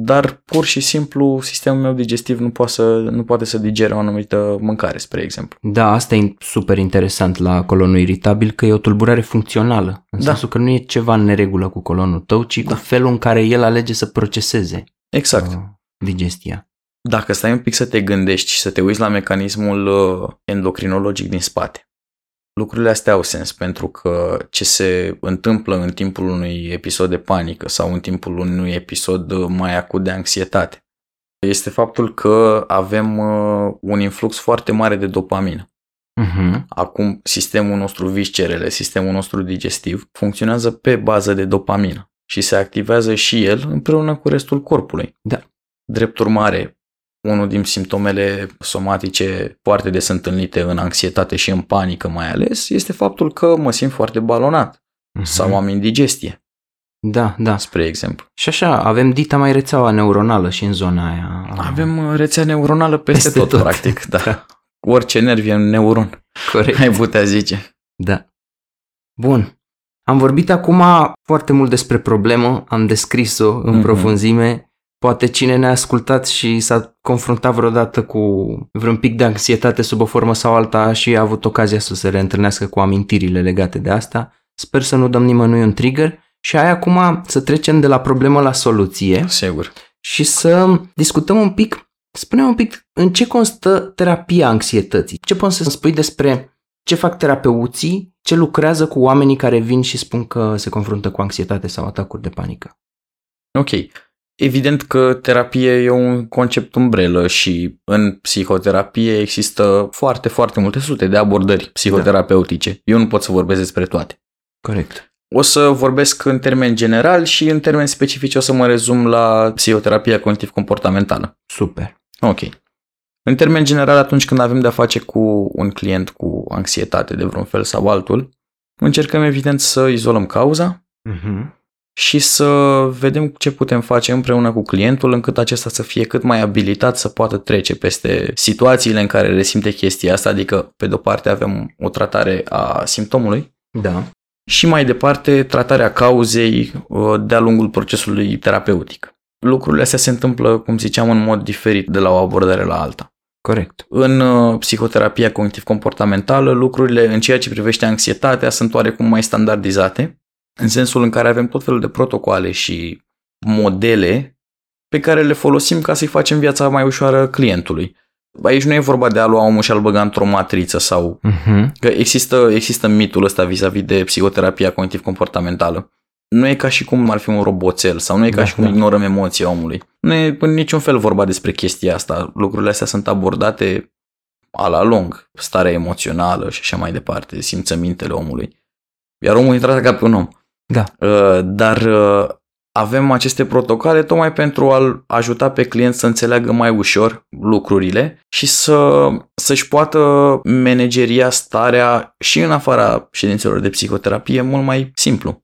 S1: dar pur și simplu sistemul meu digestiv nu poate să, nu poate să digere o anumită mâncare, spre exemplu.
S2: Da, asta e super interesant la colonul iritabil, că e o tulburare funcțională. În
S1: Da.
S2: sensul că nu e ceva în neregulă cu colonul tău, ci
S1: Da.
S2: cu felul în care el alege să proceseze
S1: Exact.
S2: uh, digestia.
S1: Dacă stai un pic să te gândești și să te uiți la mecanismul uh, endocrinologic din spate, lucrurile astea au sens pentru că ce se întâmplă în timpul unui episod de panică sau în timpul unui episod uh, mai acut de anxietate este faptul că avem uh, un influx foarte mare de dopamină.
S2: Uh-huh.
S1: Acum, sistemul nostru viscerele, sistemul nostru digestiv, funcționează pe bază de dopamină și se activează și el împreună cu restul corpului.
S2: Da.
S1: Drept urmare, unul din simptomele somatice foarte des întâlnite în anxietate și în panică mai ales este faptul că mă simt foarte balonat
S2: Uh-huh.
S1: sau am indigestie,
S2: Da, da.
S1: spre exemplu.
S2: Și așa, avem dita mai rețeaua neuronală și în zona aia.
S1: Avem uh, rețea neuronală peste,
S2: Peste
S1: tot,
S2: tot.
S1: practic. Da.
S2: Da.
S1: Orice nerv e un neuron,
S2: Corect.
S1: ai putea zice.
S2: Da. Bun. Am vorbit acum foarte mult despre problemă, am descris-o în
S1: Mhm.
S2: profunzime. Poate cine ne-a ascultat și s-a confruntat vreodată cu vreun pic de anxietate sub o formă sau alta și a avut ocazia să se reîntâlnească cu amintirile legate de asta. Sper să nu dăm nimănui un trigger și hai acum să trecem de la problemă la soluție
S1: Sigur.
S2: și să discutăm un pic, spune un pic în ce constă terapia anxietății. Ce poți să spui despre ce fac terapeuții, ce lucrează cu oamenii care vin și spun că se confruntă cu anxietate sau atacuri de panică.
S1: Ok. Evident că terapie e un concept umbrelă și în psihoterapie există foarte, foarte multe sute de abordări psihoterapeutice. Eu nu pot să vorbesc despre toate.
S2: Corect.
S1: O să vorbesc în termeni general și în termeni specifici o să mă rezum la psihoterapia cognitiv-comportamentală.
S2: Super.
S1: Ok. În termen general, atunci când avem de-a face cu un client cu anxietate de vreun fel sau altul, încercăm evident să izolăm cauza
S2: Uh-huh.
S1: Și să vedem ce putem face împreună cu clientul încât acesta să fie cât mai abilitat să poată trece peste situațiile în care resimte chestia asta, adică pe de-o parte avem o tratare a simptomului
S2: Da.
S1: și mai departe tratarea cauzei uh, de-a lungul procesului terapeutic. Lucrurile astea se întâmplă, cum ziceam, în mod diferit de la o abordare la alta.
S2: Corect.
S1: În uh, psihoterapia cognitiv-comportamentală, lucrurile în ceea ce privește anxietatea sunt oarecum mai standardizate, în sensul în care avem tot felul de protocoale și modele pe care le folosim ca să-i facem viața mai ușoară clientului. Aici nu e vorba de a lua omul și a-l băga într-o matriță sau...
S2: Uh-huh.
S1: Că există, există mitul ăsta vis-a-vis de psihoterapia cognitiv-comportamentală. Nu e ca și cum ar fi un roboțel sau nu e ca
S2: Da,
S1: și cum
S2: da.
S1: ignorăm emoția omului. Nu e în niciun fel vorba despre chestia asta. Lucrurile astea sunt abordate a la lung. Starea emoțională și așa mai departe, simțămintele omului. Iar omul intră ca pe un om.
S2: Da.
S1: Uh, Dar uh, avem aceste protocoale tocmai pentru a-l ajuta pe client să înțeleagă mai ușor lucrurile și să, să-și poată manageria starea și în afara ședințelor de psihoterapie mult mai simplu.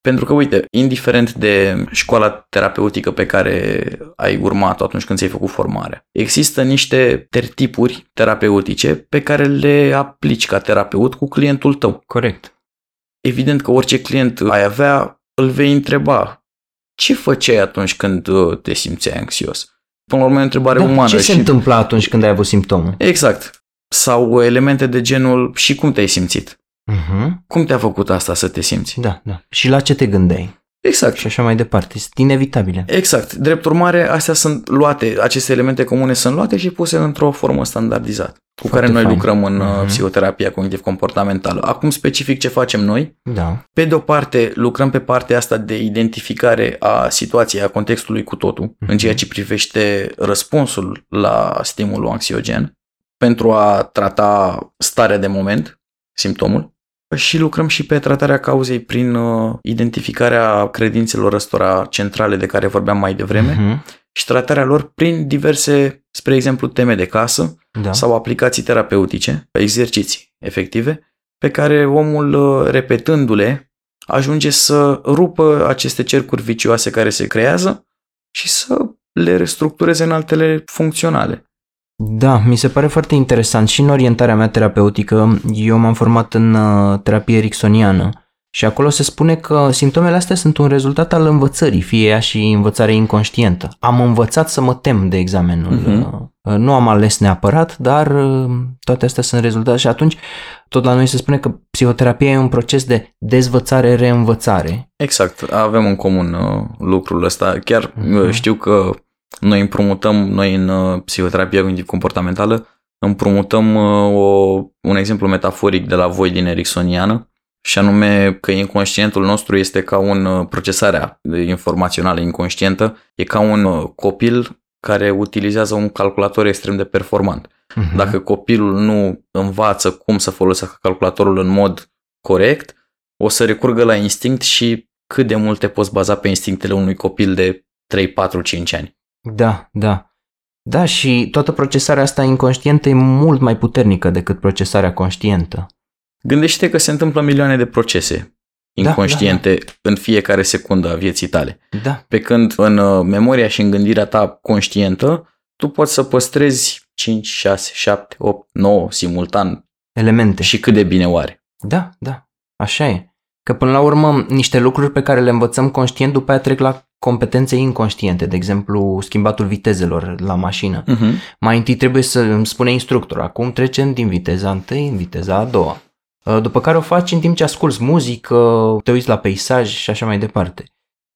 S1: Pentru că, uite, indiferent de școala terapeutică pe care ai urmat-o atunci când ți-ai făcut formarea, există niște tertipuri terapeutice pe care le aplici ca terapeut cu clientul tău.
S2: Corect.
S1: Evident că orice client ai avea, îl vei întreba ce făceai atunci când uh, te simțeai anxios? Până la urmă e o întrebare
S2: Da,
S1: umană.
S2: ce se
S1: și...
S2: întâmplă atunci când ai avut simptomul?
S1: Exact. Sau elemente de genul și cum te-ai simțit?
S2: Uh-huh.
S1: Cum te-a făcut asta să te simți?
S2: Da, da. Și la ce te gândeai?
S1: Exact.
S2: Și așa mai departe. Sunt inevitabile.
S1: Exact. Drept urmare, astea sunt luate, aceste elemente comune sunt luate și puse într-o formă standardizată, cu
S2: Foarte
S1: care noi
S2: fain.
S1: lucrăm în uh
S2: Mhm.
S1: psihoterapia cognitiv-comportamentală. Acum, specific ce facem noi,
S2: Da.
S1: pe de o parte, lucrăm pe partea asta de identificare a situației, a contextului cu totul,
S2: Mhm.
S1: în ceea ce privește răspunsul la stimulul anxiogen, pentru a trata starea de moment, simptomul, și lucrăm și pe tratarea cauzei prin uh, identificarea credințelor ăstora centrale de care vorbeam mai devreme
S2: Mhm.
S1: și tratarea lor prin diverse, spre exemplu, teme de casă
S2: Da.
S1: sau aplicații terapeutice, exerciții efective, pe care omul, uh, repetându-le, ajunge să rupă aceste cercuri vicioase care se creează și să le restructureze în altele funcționale.
S2: Da, mi se pare foarte interesant și în orientarea mea terapeutică. Eu m-am format în uh, terapie ericksoniană și acolo se spune că simptomele astea sunt un rezultat al învățării, fie ea și învățare inconștientă. Am învățat să mă tem de examenul.
S1: Mhm.
S2: Uh, Nu am ales neapărat, dar uh, toate astea sunt rezultate și atunci tot la noi se spune că psihoterapia e un proces de dezvățare-reînvățare.
S1: Exact, avem în comun uh, lucrul ăsta. Chiar
S2: Mhm.
S1: uh, știu că noi împrumutăm, noi în uh, psihoterapia cognitiv-comportamentală, împrumutăm uh, o, un exemplu metaforic de la voi din Ericksoniană, și anume că inconștientul nostru este ca un, uh, procesarea informațională inconștientă, e ca un uh, copil care utilizează un calculator extrem de performant.
S2: Mhm.
S1: Dacă copilul nu învață cum să folosească calculatorul în mod corect, o să recurgă la instinct și cât de mult te poți baza pe instinctele unui copil de 3, 4, 5 ani.
S2: Da, da. Da, și toată procesarea asta inconștientă e mult mai puternică decât procesarea conștientă.
S1: Gândește că se întâmplă milioane de procese
S2: Da,
S1: inconștiente în fiecare secundă a vieții tale.
S2: Da,
S1: Pe când în uh, memoria și în gândirea ta conștientă, tu poți să păstrezi 5, 6, 7, 8, 9 simultan
S2: elemente.
S1: și cât de bine oare.
S2: Da, da, așa e. Că până la urmă, niște lucruri pe care le învățăm conștient, după aia trec la competențe inconștiente, de exemplu, schimbatul vitezelor la mașină.
S1: Uh-huh.
S2: Mai întâi trebuie să îmi spune instructor, acum trecem din viteza întâi în viteza a doua. Uh, După care o faci în timp ce asculți muzică, te uiți la peisaj și așa mai departe.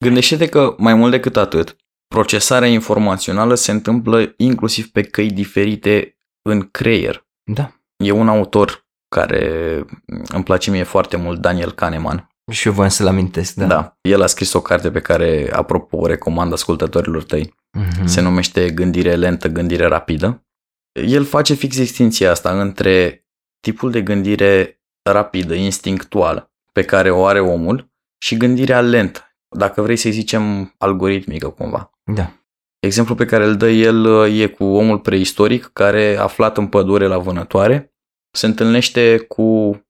S1: Gândește-te că, mai mult decât atât, procesarea informațională se întâmplă inclusiv pe căi diferite în creier.
S2: Da.
S1: E un autor care îmi place mie foarte mult, Daniel Kahneman.
S2: Și eu voiam să-l amintesc, da.
S1: da. El a scris o carte pe care, apropo, o recomand ascultătorilor tăi.
S2: Mhm.
S1: Se numește Gândire lentă, gândire rapidă. El face fix distinția asta între tipul de gândire rapidă, instinctuală, pe care o are omul, și gândirea lentă, dacă vrei să-i zicem algoritmică cumva.
S2: Da.
S1: Exemplul pe care îl dă el uh, e cu omul preistoric care, aflat în pădure la vânătoare, se întâlnește cu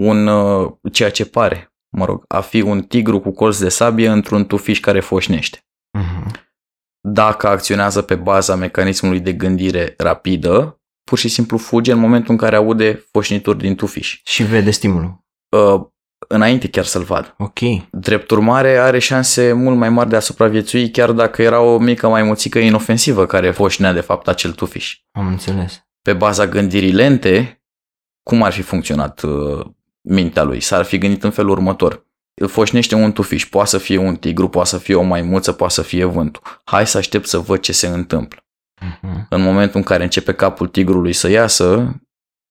S1: un, uh, ceea ce pare, mă rog, a fi un tigru cu colț de sabie într-un tufiș care foșnește.
S2: Mhm.
S1: Dacă acționează pe baza mecanismului de gândire rapidă, pur și simplu fuge în momentul în care aude foșnituri din tufiș.
S2: Și vede stimulul.
S1: Uh, înainte chiar să-l vadă.
S2: Ok.
S1: Drept urmare, are șanse mult mai mari de a supraviețui, chiar dacă era o mică maimuțică inofensivă care foșnea de fapt acel tufiș.
S2: Am înțeles.
S1: Pe baza gândirii lente, cum ar fi funcționat uh, mintea lui? S-ar fi gândit în felul următor. Îl foșnește un tufiș, poate să fie un tigru, poate să fie o maimuță, poate să fie vântul. Hai să aștept să văd ce se întâmplă.
S2: Mhm.
S1: În momentul în care începe capul tigrului să iasă,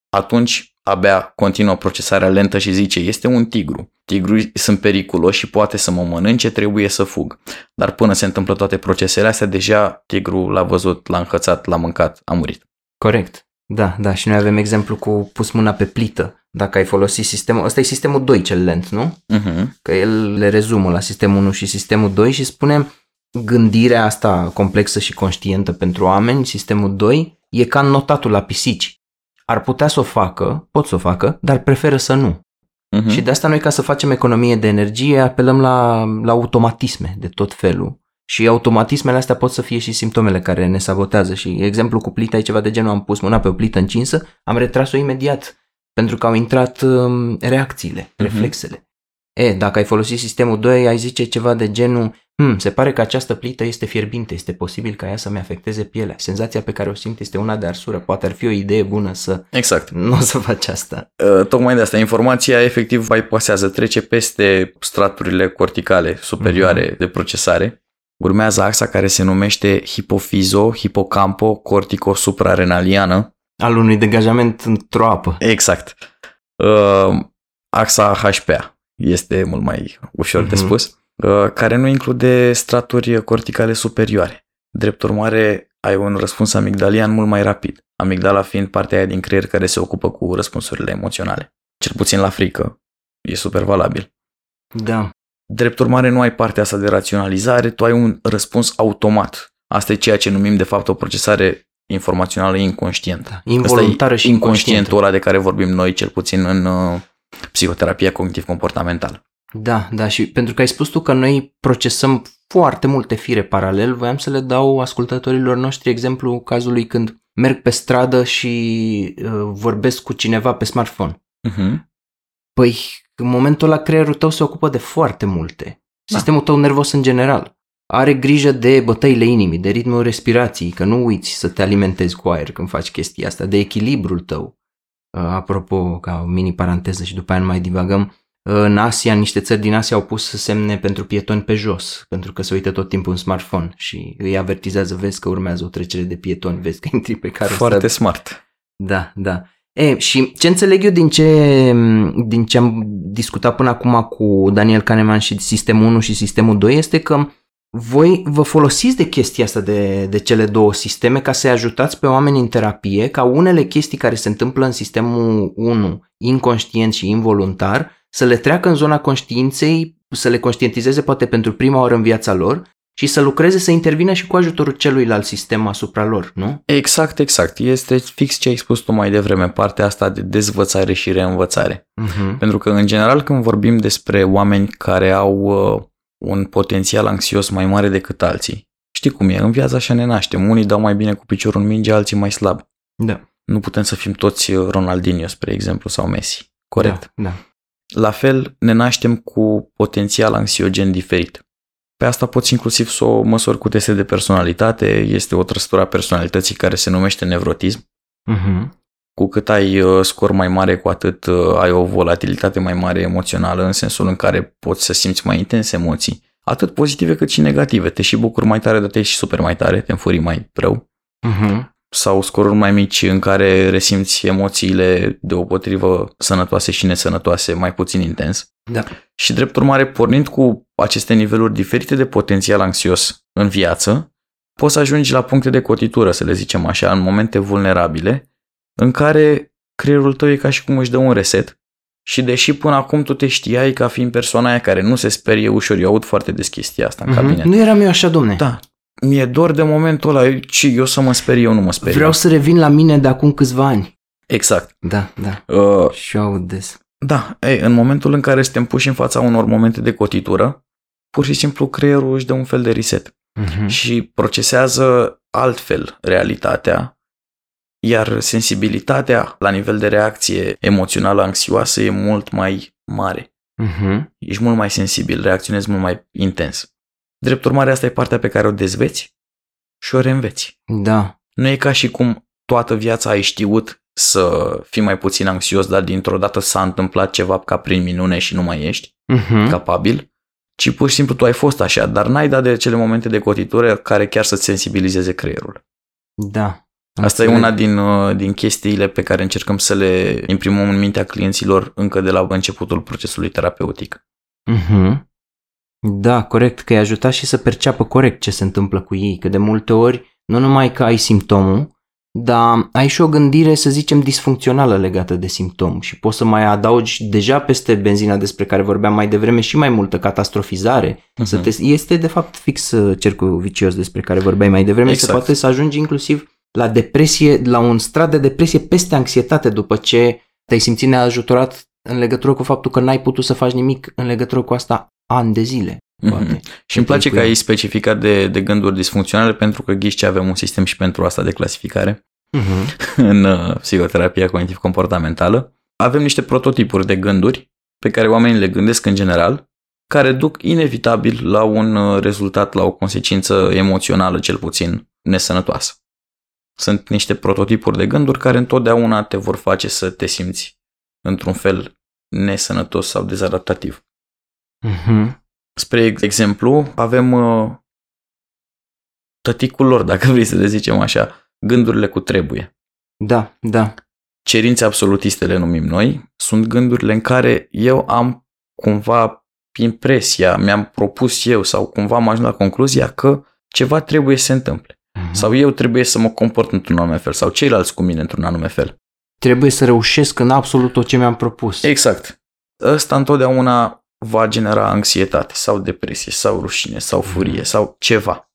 S1: atunci abia continuă procesarea lentă și zice, este un tigru. Tigrii sunt periculoși și poate să mă mănânce, trebuie să fug. Dar până se întâmplă toate procesele astea, deja tigru l-a văzut, l-a înhățat, l-a mâncat, a murit.
S2: Corect. Da, da, și noi avem exemplu cu pus mâna pe plită. Dacă ai folosit sistemul, ăsta e sistemul 2 cel lent, nu?
S1: Uh-huh.
S2: Că el le rezumă la sistemul 1 și sistemul 2 și spune gândirea asta complexă și conștientă pentru oameni, sistemul 2, e ca notatul la pisici. Ar putea să o facă, pot să o facă, dar preferă să nu.
S1: Uh-huh.
S2: Și de asta noi, ca să facem economie de energie, apelăm la, la automatisme de tot felul. Și automatismele astea pot să fie și simptomele care ne sabotează. Și exemplu cu plita e ceva de genul, am pus mâna pe o plită încinsă, am retras-o imediat, pentru că au intrat um, reacțiile,
S1: Mhm.
S2: reflexele. E, dacă ai folosit sistemul 2, ai zice ceva de genul, hmm, se pare că această plită este fierbinte, este posibil ca ea să-mi afecteze pielea. Senzația pe care o simt este una de arsură, poate ar fi o idee bună să...
S1: Exact.
S2: Nu o să faci asta.
S1: Uh, tocmai de asta, informația efectiv bypassează, trece peste straturile corticale superioare uh-huh. de procesare. Urmează axa care se numește hipofizo, hipocampo, cortico suprarenaliană.
S2: Al unui degajament într-o apă.
S1: Exact. Uh, axa HPA este mult mai ușor uh-huh. de mhm. spus, uh, care nu include straturi corticale superioare. Drept urmare, ai un răspuns amigdalian mult mai rapid, amigdala fiind partea aia din creier care se ocupă cu răspunsurile emoționale. Cel puțin la frică, e super valabil.
S2: Da.
S1: Drept urmare, nu ai partea asta de raționalizare, tu ai un răspuns automat. Asta e ceea ce numim de fapt o procesare informațională inconștientă. Da,
S2: involuntară și inconștientul
S1: ăla de care vorbim noi, cel puțin în uh, psihoterapia cognitiv-comportamentală.
S2: Da, da, și pentru că ai spus tu că noi procesăm foarte multe fire paralel, voiam să le dau ascultătorilor noștri exemplu cazului când merg pe stradă și uh, vorbesc cu cineva pe smartphone. Uh-huh. Păi, în momentul ăla creierul tău se ocupă de foarte multe. Da. Sistemul tău nervos în general. Are grijă de bătăile inimii, de ritmul respirației, că nu uiți să te alimentezi cu aer când faci chestia asta, de echilibrul tău. Uh, apropo, ca o mini paranteză și după aia nu mai divagăm, uh, în Asia, niște țări din Asia au pus semne pentru pietoni pe jos, pentru că se uită tot timpul în smartphone și îi avertizează, vezi că urmează o trecere de pietoni, vezi că intri pe care
S1: Foarte smart.
S2: Da, da. E, și ce înțeleg eu din ce, din ce am discutat până acum cu Daniel Kahneman și sistemul 1 și sistemul 2 este că voi vă folosiți de chestia asta de, de cele două sisteme ca să-i ajutați pe oameni în terapie ca unele chestii care se întâmplă în sistemul 1, inconștient și involuntar, să le treacă în zona conștiinței, să le conștientizeze poate pentru prima oară în viața lor și să lucreze, să intervină și cu ajutorul celuilalt sistem asupra lor, nu?
S1: Exact, exact. Este fix ce ai spus tu mai devreme, partea asta de dezvățare și reînvățare. Uh-huh. Pentru că, în general, când vorbim despre oameni care au uh, un potențial anxios mai mare decât alții. Știi cum e, în viața așa ne naștem. Unii dau mai bine cu piciorul în minge, alții mai slab.
S2: Da.
S1: Nu putem să fim toți Ronaldinho, spre exemplu, sau Messi. Corect.
S2: Da, da.
S1: La fel, ne naștem cu potențial anxiogen diferit. Pe asta poți inclusiv să o măsori cu teste de personalitate. Este o trăsătură a personalității care se numește nevrotism. Uh-huh. Cu cât ai uh, scor mai mare, cu atât uh, ai o volatilitate mai mare emoțională, în sensul în care poți să simți mai intense emoții, atât pozitive cât și negative. Te și bucuri mai tare, dar te și super mai tare, te înfuri mai rău. Uh-huh. Sau scoruri mai mici în care resimți emoțiile deopotrivă sănătoase și nesănătoase mai puțin intens.
S2: Da.
S1: Și drept urmare, pornind cu aceste niveluri diferite de potențial anxios în viață, poți să ajungi la puncte de cotitură, să le zicem așa, în momente vulnerabile, în care creierul tău e ca și cum își dă un reset și deși până acum tu te știai ca fiind persoana aia care nu se sperie ușor, eu aud foarte des chestia asta în mm-hmm. cabinet.
S2: Nu eram eu așa, domne.
S1: Da. Mi-e dor de momentul ăla, ci eu să mă sper, eu nu mă sper.
S2: Vreau să revin la mine de acum câțiva ani.
S1: Exact.
S2: Da, da. Uh, și eu aud des.
S1: Da, ei, în momentul în care suntem puși în fața unor momente de cotitură, pur și simplu creierul își dă un fel de reset uh-huh. și procesează altfel realitatea iar sensibilitatea la nivel de reacție emoțională anxioasă e mult mai mare. Uh-huh. Ești mult mai sensibil, reacționezi mult mai intens. Drept urmare, asta e partea pe care o dezveți și o reînveți.
S2: Da.
S1: Nu e ca și cum toată viața ai știut să fii mai puțin anxios, dar dintr-o dată s-a întâmplat ceva ca prin minune și nu mai ești uh-huh. capabil, ci pur și simplu tu ai fost așa, dar n-ai dat de cele momente de cotitură care chiar să-ți sensibilizeze creierul.
S2: Da.
S1: Asta e una din, uh, din chestiile pe care încercăm să le imprimăm în mintea clienților încă de la începutul procesului terapeutic.
S2: Mm-hmm. Da, corect, că îi ajuta și să perceapă corect ce se întâmplă cu ei, că de multe ori nu numai că ai simptomul, dar ai și o gândire, să zicem, disfuncțională legată de simptom și poți să mai adaugi deja peste benzina despre care vorbeam mai devreme și mai multă catastrofizare. Uh-huh. Să te, este de fapt fix uh, cercul vicios despre care vorbeai mai devreme, exact. se poate să ajungi inclusiv la depresie, la un strat de depresie peste anxietate după ce te-ai simțit neajutorat în legătură cu faptul că n-ai putut să faci nimic în legătură cu asta ani de zile. Mm-hmm.
S1: Și îmi place că ai specificat de, de gânduri disfuncționale pentru că ghiși ce avem un sistem și pentru asta de clasificare mm-hmm. în uh, psihoterapia cognitiv-comportamentală. Avem niște prototipuri de gânduri pe care oamenii le gândesc în general, care duc inevitabil la un uh, rezultat, la o consecință emoțională cel puțin nesănătoasă. Sunt niște prototipuri de gânduri care întotdeauna te vor face să te simți într-un fel nesănătos sau dezadaptativ.
S2: Uh-huh.
S1: Spre exemplu, avem uh, tăticul lor, dacă vrei să le zicem așa, gândurile cu trebuie.
S2: Da, da.
S1: Cerințe absolutiste le numim noi, sunt gândurile în care eu am cumva impresia, mi-am propus eu sau cumva am ajuns la concluzia că ceva trebuie să se întâmple.
S2: Uh-huh.
S1: Sau eu trebuie să mă comport într-un anume fel, sau ceilalți cu mine într-un anume fel.
S2: Trebuie să reușesc în absolut tot ce mi-am propus.
S1: Exact. Ăsta întotdeauna va genera anxietate sau depresie sau rușine sau furie sau ceva.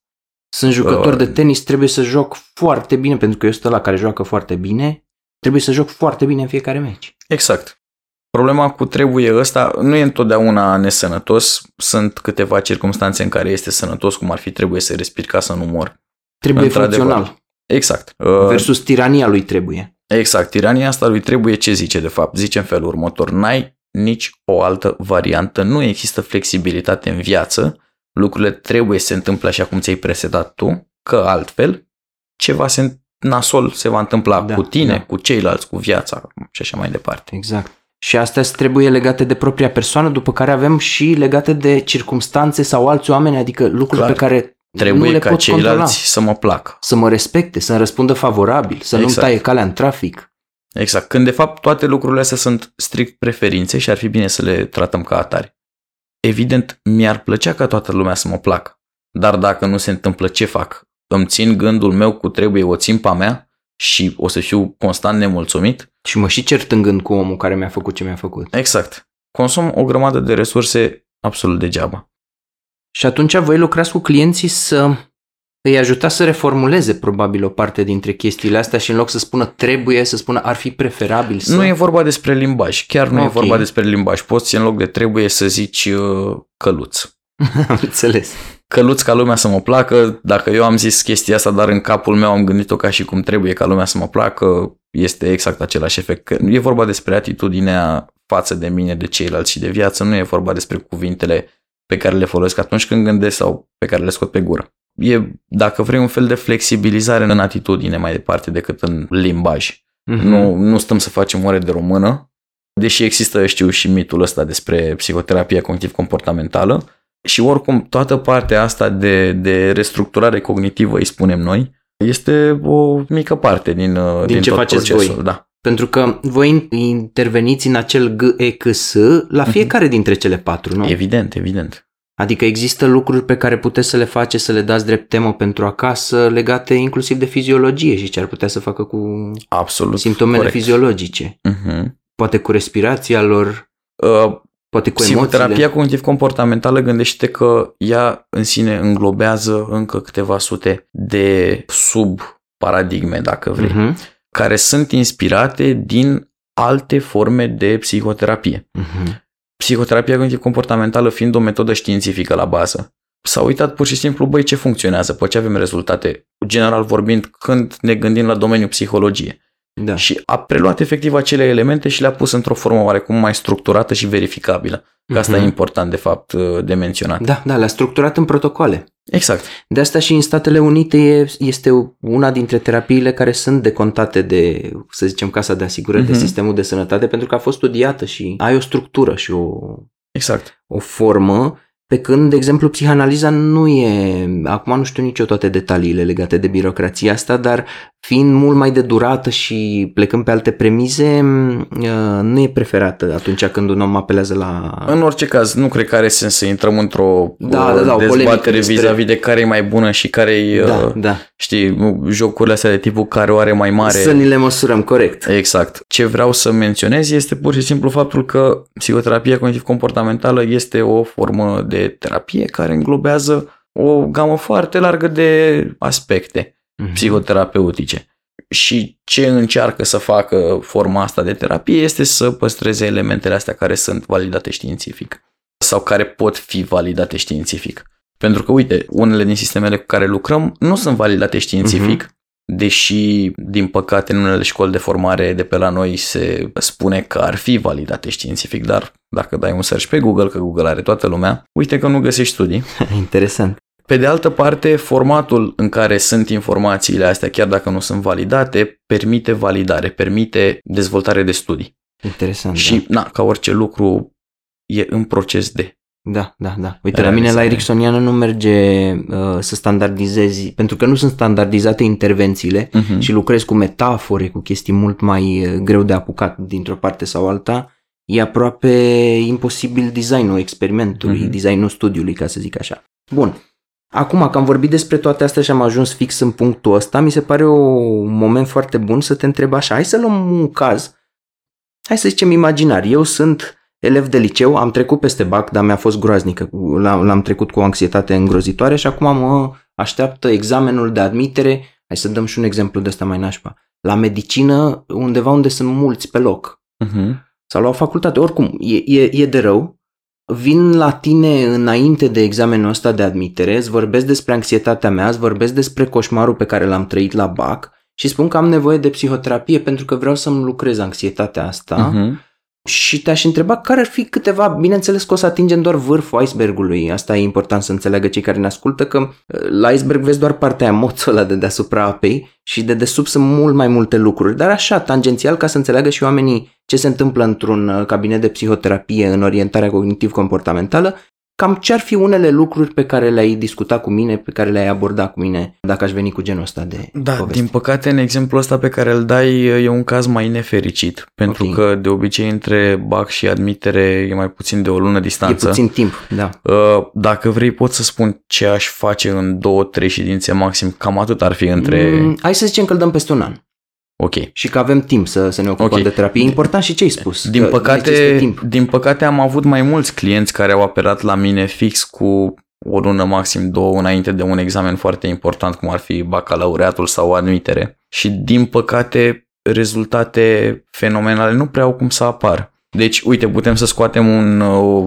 S2: Sunt jucător
S1: Uh,
S2: de tenis, trebuie să joc foarte bine, pentru că eu sunt la care joacă foarte bine, trebuie să joc foarte bine în fiecare meci.
S1: Exact. Problema cu trebuie ăsta nu e întotdeauna nesănătos. Sunt câteva circunstanțe în care este sănătos, cum ar fi trebuie să respiri ca să nu mor.
S2: Trebuie
S1: Într-adevăr.
S2: funcțional.
S1: Exact. Uh,
S2: Versus tirania lui trebuie.
S1: Exact. Tirania asta lui trebuie ce zice de fapt? Zice în felul următor. N-ai nici o altă variantă. Nu există flexibilitate în viață. Lucrurile trebuie să se întâmple așa cum ți-ai presedat tu, că altfel ceva se nasol se va întâmpla
S2: Da,
S1: cu tine,
S2: da.
S1: cu ceilalți, cu viața și așa mai departe.
S2: Exact. Și astea trebuie legate de propria persoană, după care avem și legate de circumstanțe sau alți oameni, adică lucruri
S1: Clar.
S2: pe care nu
S1: Trebuie
S2: le
S1: ca
S2: pot
S1: ceilalți
S2: controla.
S1: să mă placă.
S2: Să mă respecte, să-mi răspundă favorabil, să nu-mi
S1: Exact.
S2: taie calea în trafic.
S1: Exact. Când de fapt toate lucrurile astea sunt strict preferințe și ar fi bine să le tratăm ca atare. Evident, mi-ar plăcea ca toată lumea să mă placă. Dar dacă nu se întâmplă, ce fac? Îmi țin gândul meu cu trebuie, o țin pe a mea și o să fiu constant nemulțumit?
S2: Și mă și cert în gând cu omul care mi-a făcut ce mi-a făcut.
S1: Exact. Consum o grămadă de resurse absolut degeaba.
S2: Și atunci voi lucrați cu clienții să îi ajutați să reformuleze probabil o parte dintre chestiile astea și în loc să spună trebuie, să spună ar fi preferabil să...
S1: Nu e vorba despre limbaj. Chiar nu e
S2: Ok.
S1: vorba despre limbaj. Poți în loc de trebuie să zici uh, căluț.
S2: Am înțeles.
S1: căluț ca lumea să mă placă, dacă eu am zis chestia asta, dar în capul meu am gândit-o ca și cum trebuie ca lumea să mă placă, este exact același efect. Că e vorba despre atitudinea față de mine, de ceilalți și de viață, nu e vorba despre cuvintele pe care le folosesc atunci când gândesc sau pe care le scot pe gură. E, dacă vrei, un fel de flexibilizare în atitudine mai departe decât în limbaj.
S2: Mhm.
S1: Nu, nu stăm să facem ore de română, deși există, știu, și mitul ăsta despre psihoterapia cognitiv-comportamentală și oricum toată partea asta de, de restructurare cognitivă, îi spunem noi, este o mică parte din, din, din
S2: ce
S1: tot
S2: faceți
S1: procesul.
S2: voi.
S1: Da.
S2: Pentru că voi interveniți în acel GECS la fiecare dintre cele patru, nu?
S1: Evident, evident.
S2: Adică există lucruri pe care puteți să le faceți, să le dați drept temă pentru acasă, legate inclusiv de fiziologie și ce ar putea să facă cu
S1: Absolut.
S2: simptomele
S1: corect.
S2: fiziologice.
S1: Uh-huh.
S2: Poate cu respirația lor,
S1: Uh,
S2: poate cu
S1: Psihoterapia
S2: emoțiile.
S1: cognitiv-comportamentală gândește că ea în sine înglobează încă câteva sute de sub-paradigme, dacă vrei,
S2: Mhm,
S1: care sunt inspirate din alte forme de psihoterapie.
S2: mhm.
S1: Psihoterapia cognitiv-comportamentală fiind o metodă științifică la bază. S-a uitat pur și simplu, băi, ce funcționează, pe ce avem rezultate, general vorbind, când ne gândim la domeniul psihologie.
S2: Da.
S1: Și a preluat efectiv acele elemente și le-a pus într-o formă oarecum mai structurată și verificabilă. Că asta
S2: Mhm.
S1: e important, de fapt, de menționat.
S2: Da, da, le-a structurat în protocoale.
S1: Exact.
S2: De asta și în Statele Unite e- este una dintre terapiile care sunt decontate de, să zicem, Casa de Asigurări, de
S1: Mhm.
S2: sistemul de sănătate, pentru că a fost studiată și ai o structură și o,
S1: Exact.
S2: o formă, pe când, de exemplu, psihanaliza nu e, acum nu știu nici eu toate detaliile legate de birocrația asta, dar fiind mult mai de durată și plecând pe alte premize, uh, nu e preferată atunci când un om apelează la...
S1: În orice caz, nu cred că are sens să intrăm într-o
S2: Da,
S1: uh,
S2: da, da, o polemică
S1: dezbatere
S2: despre-
S1: vis-a-vis de care e mai bună și care e,
S2: Da,
S1: uh,
S2: da,
S1: știi, jocurile astea de tipul care o are mai mare.
S2: să ni le măsurăm corect.
S1: Exact. Ce vreau să menționez este pur și simplu faptul că psihoterapia cognitiv-comportamentală este o formă de terapie care înglobează o gamă foarte largă de aspecte
S2: Mhm.
S1: psihoterapeutice. Și ce încearcă să facă forma asta de terapie este să păstreze elementele astea care sunt validate științific sau care pot fi validate științific. Pentru că, uite, unele din sistemele cu care lucrăm nu sunt validate științific, deși, din păcate, în unele școli de formare de pe la noi se spune că ar fi validate științific, dar dacă dai un search pe Google, că Google are toată lumea, uite că nu găsești studii.
S2: Interesant.
S1: Pe de altă parte, formatul în care sunt informațiile astea, chiar dacă nu sunt validate, permite validare, permite dezvoltare de studii.
S2: Interesant.
S1: Și, da. na, ca orice lucru, e în proces de.
S2: Da, da, da. Uite, la mine la Ericksoniană nu merge uh, să standardizezi, pentru că nu sunt standardizate intervențiile uh-huh. și lucrezi cu metafore, cu chestii mult mai uh, greu de apucat dintr-o parte sau alta. E aproape imposibil designul experimentului, uh-huh. designul studiului, ca să zic așa. Bun. Acum că am vorbit despre toate astea și am ajuns fix în punctul ăsta, mi se pare o, un moment foarte bun să te întreb așa. Hai să luăm un caz. Hai să zicem imaginar. Eu sunt elev de liceu, am trecut peste BAC, dar mi-a fost groaznică. L-am trecut cu o anxietate îngrozitoare și acum mă așteaptă examenul de admitere. Hai să dăm și un exemplu de ăsta mai nașpa. La medicină, undeva unde sunt mulți pe loc. Uh-huh. Sau la o facultate. Oricum, e, e, e de rău. Vin la tine înainte de examenul ăsta de admitere, îți vorbesc despre anxietatea mea, îți vorbesc despre coșmarul pe care l-am trăit la BAC și spun că am nevoie de psihoterapie pentru că vreau să-mi lucrez anxietatea asta. Uh-huh și te-aș întreba care ar fi câteva, bineînțeles că o să atingem doar vârful icebergului, asta e important să înțeleagă cei care ne ascultă, că uh, la iceberg vezi doar partea aia, moțul ăla de deasupra apei și de desubt sunt mult mai multe lucruri, dar așa, tangențial, ca să înțeleagă și oamenii ce se întâmplă într-un uh, cabinet de psihoterapie în orientarea cognitiv-comportamentală, Cam ce ar fi unele lucruri pe care le-ai discutat cu mine, pe care le-ai abordat cu mine, dacă aș veni cu genul ăsta de
S1: Da,
S2: poveste?
S1: din păcate, în exemplul ăsta pe care îl dai e un caz mai nefericit, pentru okay. că de obicei între BAC și admitere e mai puțin de o lună distanță.
S2: E puțin timp, da.
S1: Uh, dacă vrei pot să spun ce aș face în două, trei ședințe maxim, cam atât ar fi între... Mm,
S2: hai să zicem că îl dăm peste un an.
S1: Ok.
S2: Și că avem timp să, să ne ocupăm okay. de terapie. E important și ce ai spus.
S1: Din păcate, timp. din păcate am avut mai mulți clienți care au apelat la mine fix cu o lună, maxim două, înainte de un examen foarte important, cum ar fi bacalaureatul sau admitere. Și din păcate, rezultate fenomenale nu prea au cum să apară. Deci, uite, putem să scoatem un,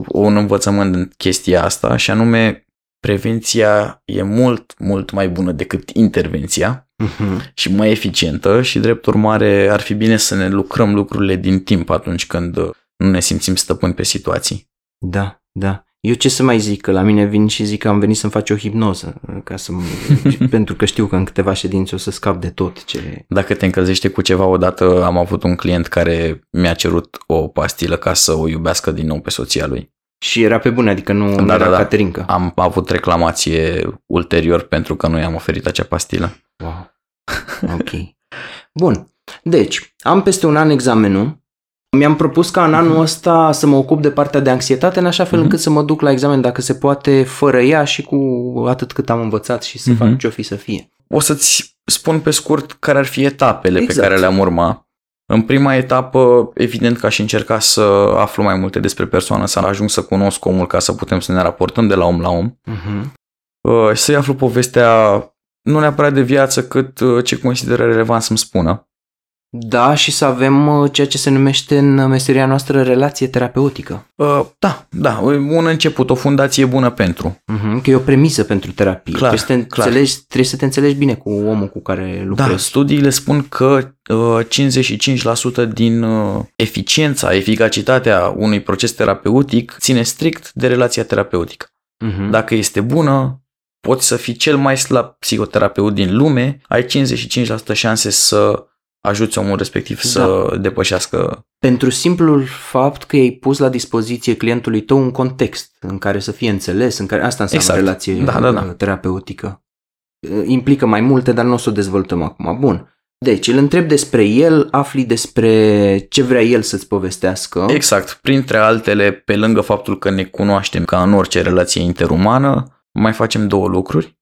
S1: un învățământ în chestia asta și anume prevenția e mult, mult mai bună decât intervenția uh-huh. și mai eficientă și drept urmare ar fi bine să ne lucrăm lucrurile din timp atunci când nu ne simțim stăpâni pe situații.
S2: Da, da. Eu ce să mai zic, că la mine vin și zic că am venit să-mi faci o hipnoză, ca să pentru că știu că în câteva ședințe o să scap de tot ce...
S1: Dacă te încălzește cu ceva, odată am avut un client care mi-a cerut o pastilă ca să o iubească din nou pe soția lui.
S2: Și era pe bune, adică nu, da, nu era da, da. Caterinca.
S1: Am avut reclamație ulterior pentru că nu i-am oferit acea pastilă.
S2: Wow. Ok. Bun. Deci, am peste un an examenul. Mi-am propus ca în anul ăsta să mă ocup de partea de anxietate în așa fel uh-huh. încât să mă duc la examen dacă se poate fără ea și cu atât cât am învățat și să uh-huh. fac ce-o fi să fie.
S1: O să-ți spun pe scurt care ar fi etapele exact. pe care le-am urma. În prima etapă, evident că aș încerca să aflu mai multe despre persoană, să ajung să cunosc omul ca să putem să ne raportăm de la om la om. Uh-huh. Să-i aflu povestea nu neapărat de viață, cât uh, ce consideră relevant să-mi spună.
S2: Da, și să avem uh, ceea ce se numește în meseria noastră relație terapeutică.
S1: Uh, da, da, un început, o fundație bună pentru.
S2: Uh-huh, că e o premisă pentru terapie. Clar, trebuie, să te clar. Înțelegi, trebuie să te înțelegi bine cu omul cu care lucrezi.
S1: Da, studiile spun că uh, 55% din uh, eficiența, eficacitatea unui proces terapeutic ține strict de relația terapeutică. Uh-huh. Dacă este bună, poți să fii cel mai slab psihoterapeut din lume, ai 55% șanse să ajuți omul respectiv da. să depășească.
S2: Pentru simplul fapt că ai pus la dispoziție clientului tău un context în care să fie înțeles, în care asta înseamnă exact. relație da, da, da. terapeutică. Implică mai multe, dar nu o să o dezvoltăm acum. Bun. Deci îl întreb despre el, afli despre ce vrea el să-ți povestească.
S1: Exact. Printre altele, pe lângă faptul că ne cunoaștem ca în orice relație interumană, mai facem două lucruri,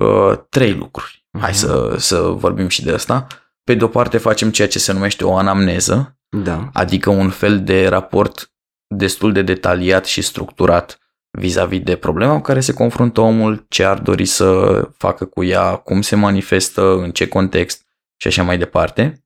S1: uh, trei lucruri. Uh-huh. Hai mhm. să, să vorbim și de asta. Pe de o parte facem ceea ce se numește o anamneză,
S2: da.
S1: adică un fel de raport destul de detaliat și structurat vis-a-vis de problema cu care se confruntă omul, ce ar dori să facă cu ea, cum se manifestă, în ce context și așa mai departe.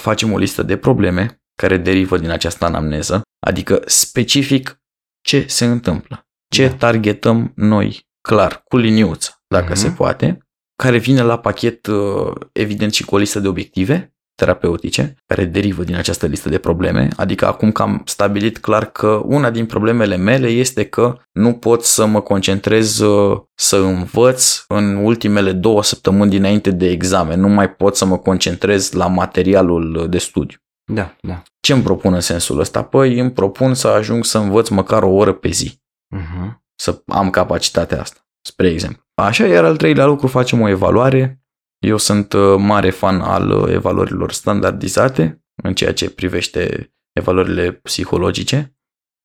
S1: Facem o listă de probleme care derivă din această anamneză, adică specific ce se întâmplă ce da. targetăm noi, clar, cu liniuță, dacă uh-huh. se poate. Care vine la pachet, uh, evident, și cu o listă de obiective terapeutice, care derivă din această listă de probleme. Adică acum că am stabilit clar că una din problemele mele este că nu pot să mă concentrez uh, să învăț în ultimele două săptămâni dinainte de examen. Nu mai pot să mă concentrez la materialul de studiu.
S2: Da, da.
S1: Ce îmi propun în sensul ăsta? Păi îmi propun să ajung să învăț măcar o oră pe zi.
S2: Uh-huh.
S1: Să am capacitatea asta, spre exemplu. Așa, iar al treilea lucru facem o evaluare. Eu sunt uh, mare fan al uh, evaluărilor standardizate în ceea ce privește evaluările psihologice,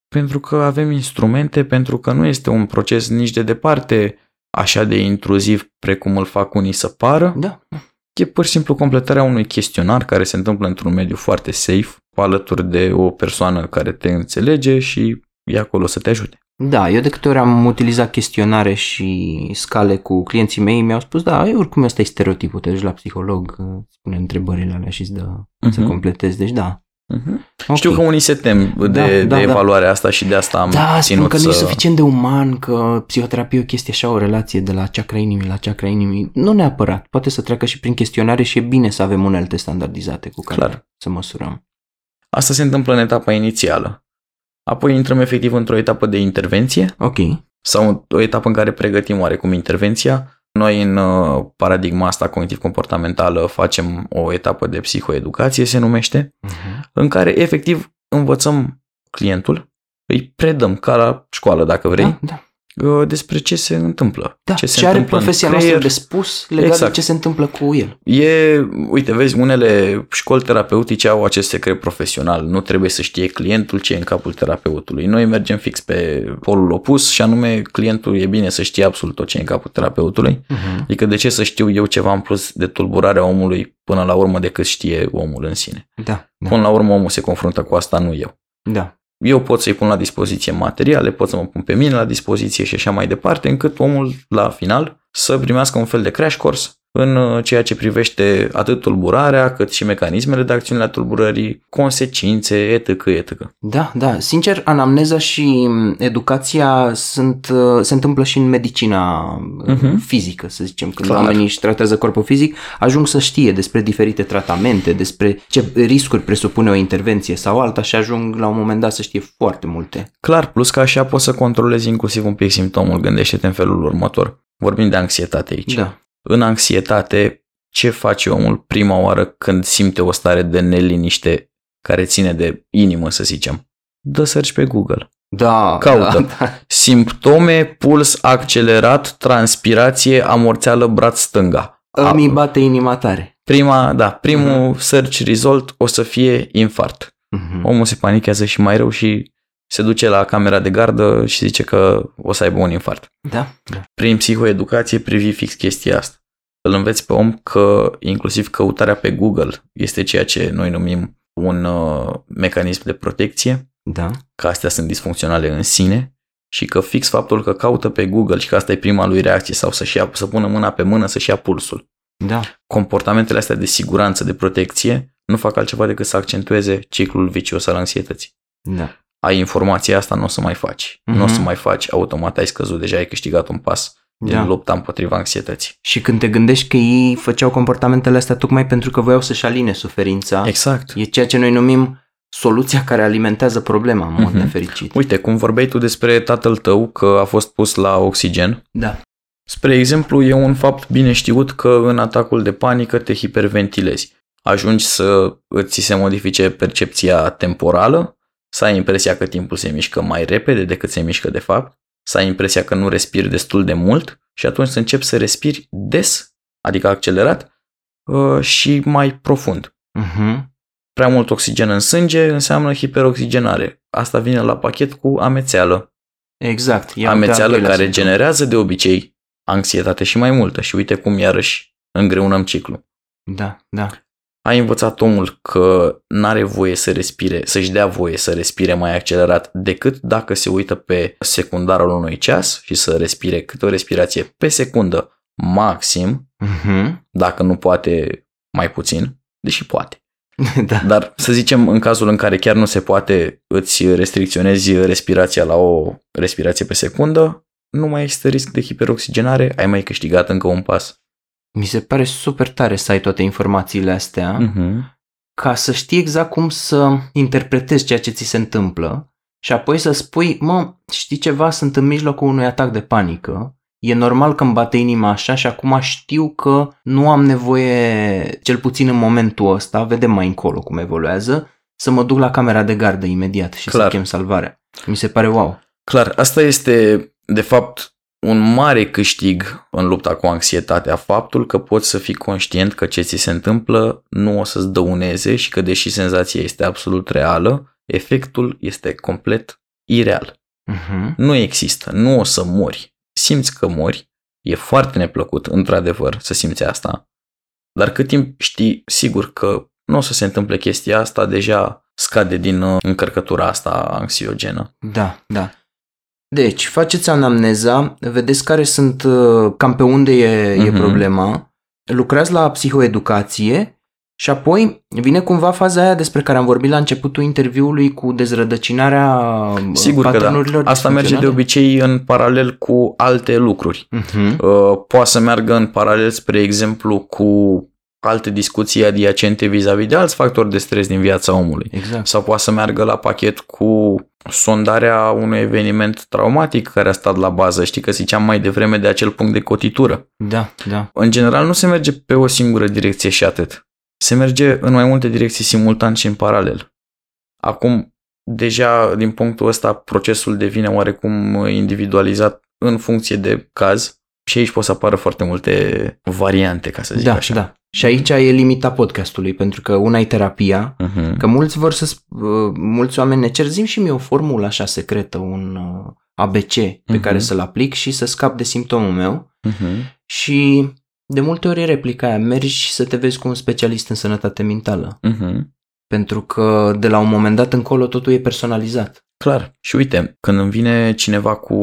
S1: pentru că avem instrumente, pentru că nu este un proces nici de departe așa de intruziv precum îl fac unii să pară.
S2: Da.
S1: E pur și simplu completarea unui chestionar care se întâmplă într-un mediu foarte safe, alături de o persoană care te înțelege și e acolo să te ajute.
S2: Da, eu de câte ori am utilizat chestionare și scale cu clienții mei, mi-au spus, da, e oricum ăsta e stereotipul, te duci la psiholog, spune întrebările alea și îți dă uh-huh. să completezi, deci da.
S1: Uh-huh. Okay. Știu că unii se tem de, da, de da, evaluarea da. asta și de asta am
S2: da,
S1: ținut
S2: că
S1: să...
S2: nu e suficient de uman, că psihoterapie e o chestie așa, o relație de la chakra inimii la chakra inimii. Nu neapărat, poate să treacă și prin chestionare și e bine să avem unelte standardizate cu care
S1: Clar.
S2: să măsurăm.
S1: Asta se întâmplă în etapa inițială. Apoi intrăm efectiv într-o etapă de intervenție.
S2: Ok.
S1: Sau o etapă în care pregătim oarecum intervenția. Noi în uh, paradigma asta cognitiv-comportamentală facem o etapă de psihoeducație, se numește, uh-huh. în care efectiv învățăm clientul, îi predăm ca la școală, dacă vrei,
S2: Da, da.
S1: Uh, despre ce se întâmplă.
S2: Da,
S1: ce se
S2: ce are
S1: întâmplă în
S2: profesia
S1: creier.
S2: noastră de spus legat
S1: Exact.
S2: de ce se întâmplă cu el.
S1: E, uite, vezi, unele școli terapeutice au acest secret profesional. Nu trebuie să știe clientul ce e în capul terapeutului. Noi mergem fix pe polul opus și anume clientul e bine să știe absolut tot ce e în capul terapeutului.
S2: Uh-huh.
S1: Adică de ce să știu eu ceva în plus de tulburarea omului până la urmă decât știe omul în sine.
S2: Da, da,
S1: Până la urmă omul se confruntă cu asta, nu eu.
S2: da.
S1: Eu pot să-i pun la dispoziție materiale, pot să mă pun pe mine la dispoziție și așa mai departe, încât omul, la final, să primească un fel de crash course în uh, ceea ce privește atât tulburarea, cât și mecanismele de acțiune la tulburării, consecințe, etc., etc.
S2: Da, da. Sincer, anamneza și m, educația sunt, uh, se întâmplă și în medicina uh,
S1: Mhm.
S2: fizică, să zicem. Când
S1: Clar.
S2: oamenii își tratează corpul fizic, ajung să știe despre diferite tratamente, despre ce riscuri presupune o intervenție sau alta și ajung la un moment dat să știe foarte multe.
S1: Clar, plus că așa poți să controlezi inclusiv un pic simptomul. Gândește-te în felul următor. Vorbim de anxietate aici.
S2: Da.
S1: În anxietate, ce face omul prima oară când simte o stare de neliniște care ține de inimă, să zicem? Dă search pe Google.
S2: Da,
S1: Caută.
S2: Da, da.
S1: Simptome, puls accelerat, transpirație, amorțeală, braț stânga.
S2: Îmi bate inima tare.
S1: Prima, da, primul search result o să fie infart.
S2: Mhm.
S1: Omul se panichează și mai rău și se duce la camera de gardă și zice că o să aibă un infart.
S2: Da, da.
S1: Prin psihoeducație privi fix chestia asta. Îl înveți pe om că inclusiv căutarea pe Google este ceea ce noi numim un uh, mecanism de protecție,
S2: Da.
S1: că astea sunt disfuncționale în sine și că fix faptul că caută pe Google și că asta e prima lui reacție sau să-și ia, să pună mâna pe mână să-și ia pulsul.
S2: Da.
S1: Comportamentele astea de siguranță, de protecție, nu fac altceva decât să accentueze ciclul vicios al anxietății.
S2: Da.
S1: Ai informația asta, nu o să mai faci. Nu o să
S2: Mhm.
S1: mai faci, automat ai scăzut, deja ai câștigat un pas din
S2: Da.
S1: lupta împotriva anxietății.
S2: Și când te gândești că ei făceau comportamentele astea tocmai pentru că voiau să-și aline suferința,
S1: Exact.
S2: e ceea ce noi numim soluția care alimentează problema, în mod
S1: Mhm.
S2: nefericit.
S1: Uite, cum vorbeai tu despre tatăl tău că a fost pus la oxigen,
S2: Da.
S1: spre exemplu, e un fapt bine știut că în atacul de panică te hiperventilezi. Ajungi să îți se modifice percepția temporală, să ai impresia că timpul se mișcă mai repede decât se mișcă de fapt, să ai impresia că nu respiri destul de mult și atunci să începi să respiri des, adică accelerat, uh, și mai profund.
S2: Uh-huh.
S1: Prea mult oxigen în sânge înseamnă hiperoxigenare. Asta vine la pachet cu amețeală.
S2: Exact. Ia uite
S1: amețeală
S2: al doilea
S1: care
S2: simptom.
S1: generează de obicei anxietate și mai multă. Și uite cum iarăși îngreunăm ciclul.
S2: Da, da.
S1: Ai învățat omul că n-are voie să respire, să-și dea voie să respire mai accelerat decât dacă se uită pe secundarul unui ceas și să respire câte o respirație pe secundă maxim,
S2: Uh-huh.
S1: dacă nu poate mai puțin, deși poate.
S2: da.
S1: Dar să zicem în cazul în care chiar nu se poate, îți restricționezi respirația la o respirație pe secundă, nu mai există risc de hiperoxigenare, ai mai câștigat încă un pas.
S2: Mi se pare super tare să ai toate informațiile astea
S1: Uh-huh.
S2: ca să știi exact cum să interpretezi ceea ce ți se întâmplă și apoi să spui, mă, știi ceva, sunt în mijlocul unui atac de panică, e normal că îmi bate inima așa și acum știu că nu am nevoie, cel puțin în momentul ăsta, vedem mai încolo cum evoluează, să mă duc la camera de gardă imediat și
S1: Clar.
S2: să chem salvarea. Mi se pare wow.
S1: Clar, asta este, de fapt, un mare câștig în lupta cu anxietatea, faptul că poți să fii conștient că ce ți se întâmplă nu o să-ți dăuneze și că deși senzația este absolut reală, efectul este complet ireal.
S2: Uh-huh.
S1: Nu există, nu o să mori. Simți că mori, e foarte neplăcut, într-adevăr, să simți asta, dar cât timp știi sigur că nu o să se întâmple chestia asta, deja scade din uh, încărcătura asta anxiogenă.
S2: Da, da. Deci, faceți anamneza, vedeți care sunt, uh, cam pe unde e, e
S1: Mhm.
S2: problema, lucrați la psihoeducație și apoi vine cumva faza aia despre care am vorbit la începutul interviului cu dezrădăcinarea uh,
S1: Sigur că da.
S2: paternurilor
S1: Asta merge de
S2: disfuncționale.
S1: obicei în paralel cu alte lucruri.
S2: Mhm.
S1: Uh, Poate să meargă în paralel, spre exemplu, cu alte discuții adiacente vis-a-vis de alți factori de stres din viața omului.
S2: Exact.
S1: Sau poate să meargă la pachet cu sondarea unui eveniment traumatic care a stat la bază. Știi că ziceam mai devreme de acel punct de cotitură.
S2: Da, da.
S1: În general nu se merge pe o singură direcție și atât. Se merge în mai multe direcții simultan și în paralel. Acum, deja din punctul ăsta, procesul devine oarecum individualizat în funcție de caz și aici pot să apară foarte multe variante, ca să zic
S2: Da,
S1: așa.
S2: da. Și aici e limita podcastului, pentru că una e terapia,
S1: Uh-huh.
S2: că mulți vor să, sp- uh, mulți oameni ne cer, zim și mie o formulă așa secretă, un uh, ABC pe
S1: Mhm.
S2: care să-l aplic și să scap de simptomul meu.
S1: Uh-huh.
S2: Și de multe ori e replica aia, mergi să te vezi cu un specialist în sănătate mentală.
S1: Uh-huh.
S2: Pentru că de la un moment dat încolo totul e personalizat.
S1: Clar. Și uite, când îmi vine cineva cu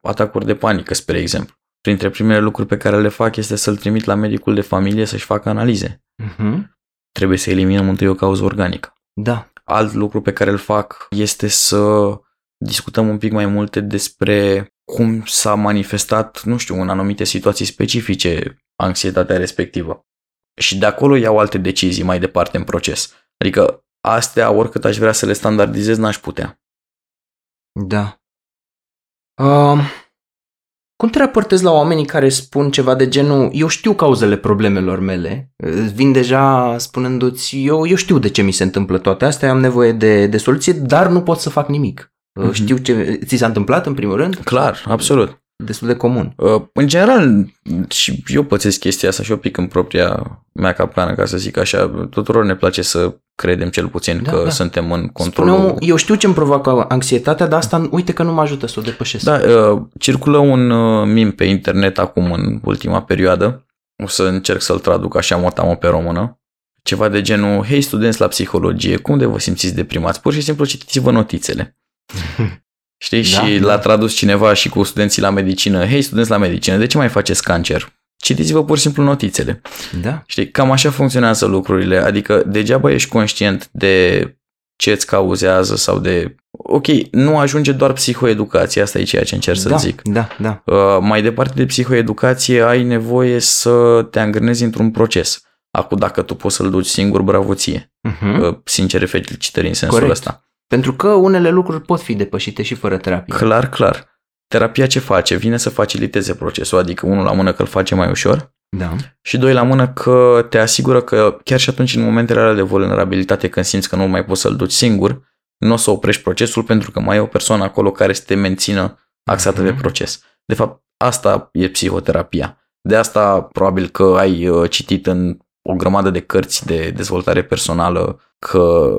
S1: atacuri de panică, spre exemplu, printre primele lucruri pe care le fac este să-l trimit la medicul de familie să-și facă analize.
S2: Uh-huh.
S1: Trebuie să eliminăm întâi o cauză organică.
S2: Da.
S1: Alt lucru pe care îl fac este să discutăm un pic mai multe despre cum s-a manifestat, nu știu, în anumite situații specifice anxietatea respectivă. Și de acolo iau alte decizii mai departe în proces. Adică astea, oricât aș vrea să le standardizez, n-aș putea.
S2: Da. Uh, cum te raportezi la oamenii care spun ceva de genul eu știu cauzele problemelor mele, îți vin deja spunându-ți eu, eu știu de ce mi se întâmplă toate astea, am nevoie de, de soluție, dar nu pot să fac nimic. Uh,
S1: Mhm.
S2: Știu ce ți s-a întâmplat în primul rând?
S1: Clar, absolut.
S2: Destul de comun.
S1: Uh, În general, și eu pățesc chestia asta și eu pic în propria mea capcană, ca să zic așa. Tuturor ne place să credem cel puțin
S2: Da,
S1: că
S2: da.
S1: suntem în
S2: Spune
S1: controlul...
S2: omul, eu știu ce îmi provoacă anxietatea, dar asta uite că nu mă ajută să o depășesc.
S1: Da, uh, circulă un uh, meme pe internet acum în ultima perioadă. O să încerc să-l traduc așa motamo pe română. Ceva de genul, hei studenți la psihologie, cum de vă simțiți deprimați? Pur și simplu citiți-vă notițele. Știi?
S2: Da,
S1: și
S2: da.
S1: l-a tradus cineva și cu studenții la medicină. Hei, studenți la medicină, de ce mai faceți cancer? Citiți-vă pur și simplu notițele.
S2: Da?
S1: Știi? Cam așa funcționează lucrurile. Adică degeaba ești conștient de ce îți cauzează sau de... Ok, nu ajunge doar psihoeducația, asta e ceea ce încerc să
S2: da,
S1: zic.
S2: da, da.
S1: Uh, mai departe de psihoeducație, ai nevoie să te angrenezi într-un proces. Acum, dacă tu poți să-l duci singur, bravo ție.
S2: Uh-huh.
S1: Uh, sincere felicitări în sensul
S2: Corect.
S1: ăsta.
S2: Pentru că unele lucruri pot fi depășite și fără terapie.
S1: Clar, clar. Terapia ce face? Vine să faciliteze procesul, adică unul la mână că îl face mai ușor
S2: Da.
S1: și doi la mână că te asigură că chiar și atunci în momentele alea de vulnerabilitate când simți că nu mai poți să-l duci singur, nu o să oprești procesul pentru că mai e o persoană acolo care să te mențină axată
S2: Mhm.
S1: pe proces. De fapt, asta e psihoterapia. De asta probabil că ai uh, citit în o grămadă de cărți de dezvoltare personală că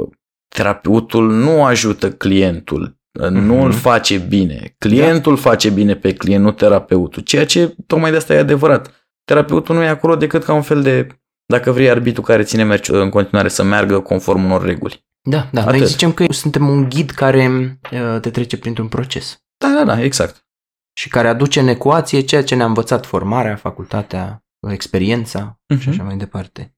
S1: terapeutul nu ajută clientul, nu
S2: Mhm.
S1: îl face bine. Clientul face bine pe client, nu terapeutul. Ceea ce tocmai de asta e adevărat. Terapeutul nu e acolo decât ca un fel de, dacă vrei, arbitru care ține merge în continuare să meargă conform unor reguli.
S2: Da, da.
S1: Atât.
S2: Noi zicem că suntem un ghid care uh, te trece printr-un proces
S1: Da, da, da, exact.
S2: și care aduce în ecuație ceea ce ne-a învățat formarea, facultatea, experiența și
S1: Mhm.
S2: așa mai departe.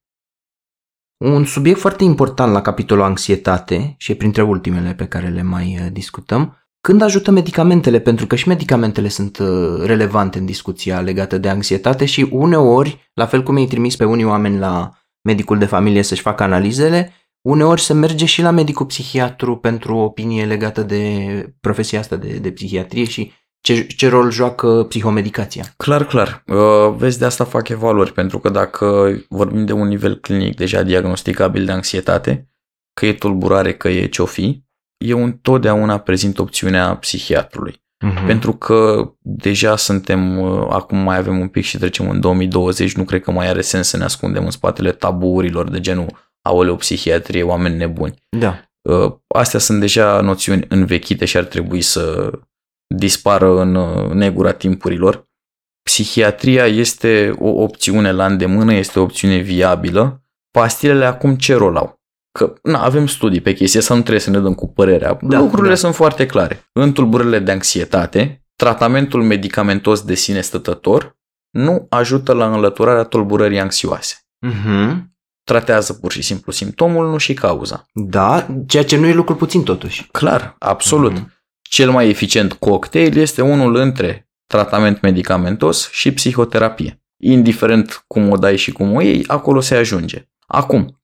S2: Un subiect foarte important la capitolul anxietate și e printre ultimele pe care le mai uh, discutăm, Când ajută medicamentele? Pentru că și medicamentele sunt uh, relevante în discuția legată de anxietate și uneori, la fel cum ei trimis pe unii oameni la medicul de familie să-și facă analizele, uneori se merge și la medicul psihiatru pentru o opinie legată de profesia asta de, de psihiatrie și ce, ce rol joacă psihomedicația.
S1: Clar, clar. Uh, vezi, de asta fac evaluări, pentru că dacă vorbim de un nivel clinic deja diagnosticabil de anxietate, că e tulburare, că e ce-o fi, eu întotdeauna prezint opțiunea psihiatrului. Uh-huh. Pentru că deja suntem, uh, acum mai avem un pic și trecem în 2020, nu cred că mai are sens să ne ascundem în spatele tabuurilor de genul aoleu, psihiatrie, oameni nebuni.
S2: Da.
S1: Uh, astea sunt deja noțiuni învechite și ar trebui să dispară în uh, negura timpurilor. Psihiatria este o opțiune la îndemână, este o opțiune viabilă. Pastilele acum ce rol au? Că na, avem studii pe chestia asta, nu trebuie să ne dăm cu părerea. Da, Lucrurile da. sunt foarte clare. În tulburările de anxietate, tratamentul medicamentos de sine stătător nu ajută la înlăturarea tulburării anxioase.
S2: Uh-huh.
S1: Tratează pur și simplu simptomul, nu și cauza.
S2: Da, ceea ce nu e lucru puțin totuși.
S1: Clar, absolut. Uh-huh. Cel mai eficient cocktail este unul între tratament medicamentos și psihoterapie. Indiferent cum o dai și cum o iei, acolo se ajunge. Acum,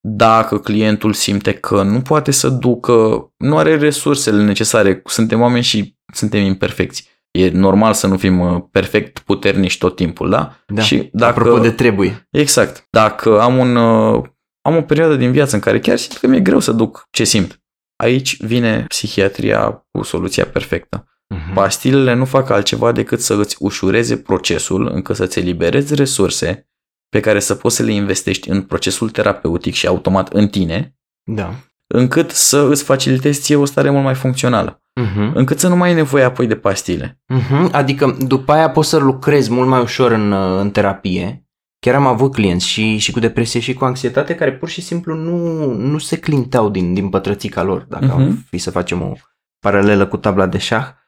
S1: dacă clientul simte că nu poate să ducă, nu are resursele necesare, suntem oameni și suntem imperfecți. E normal să nu fim uh, perfect puternici tot timpul, da?
S2: Da, și dacă, apropo de trebuie.
S1: Exact. Dacă am, un, uh, am o perioadă din viață în care chiar simt că mi-e greu să duc ce simt, aici vine psihiatria cu soluția perfectă. Uh-huh. Pastilele nu fac altceva decât să îți ușureze procesul încât să-ți eliberezi resurse pe care să poți să le investești în procesul terapeutic și automat în tine,
S2: da.
S1: încât să îți facilitezi ție o stare mult mai funcțională. Uh-huh. Încât să nu mai ai nevoie apoi de pastile.
S2: Uh-huh. Adică după aia poți să lucrezi mult mai ușor în, în terapie. Chiar am avut clienți și, și cu depresie și cu anxietate care pur și simplu nu, nu se clinteau din, din pătrățica lor, dacă uh-huh. am fi să facem o paralelă cu tabla de șah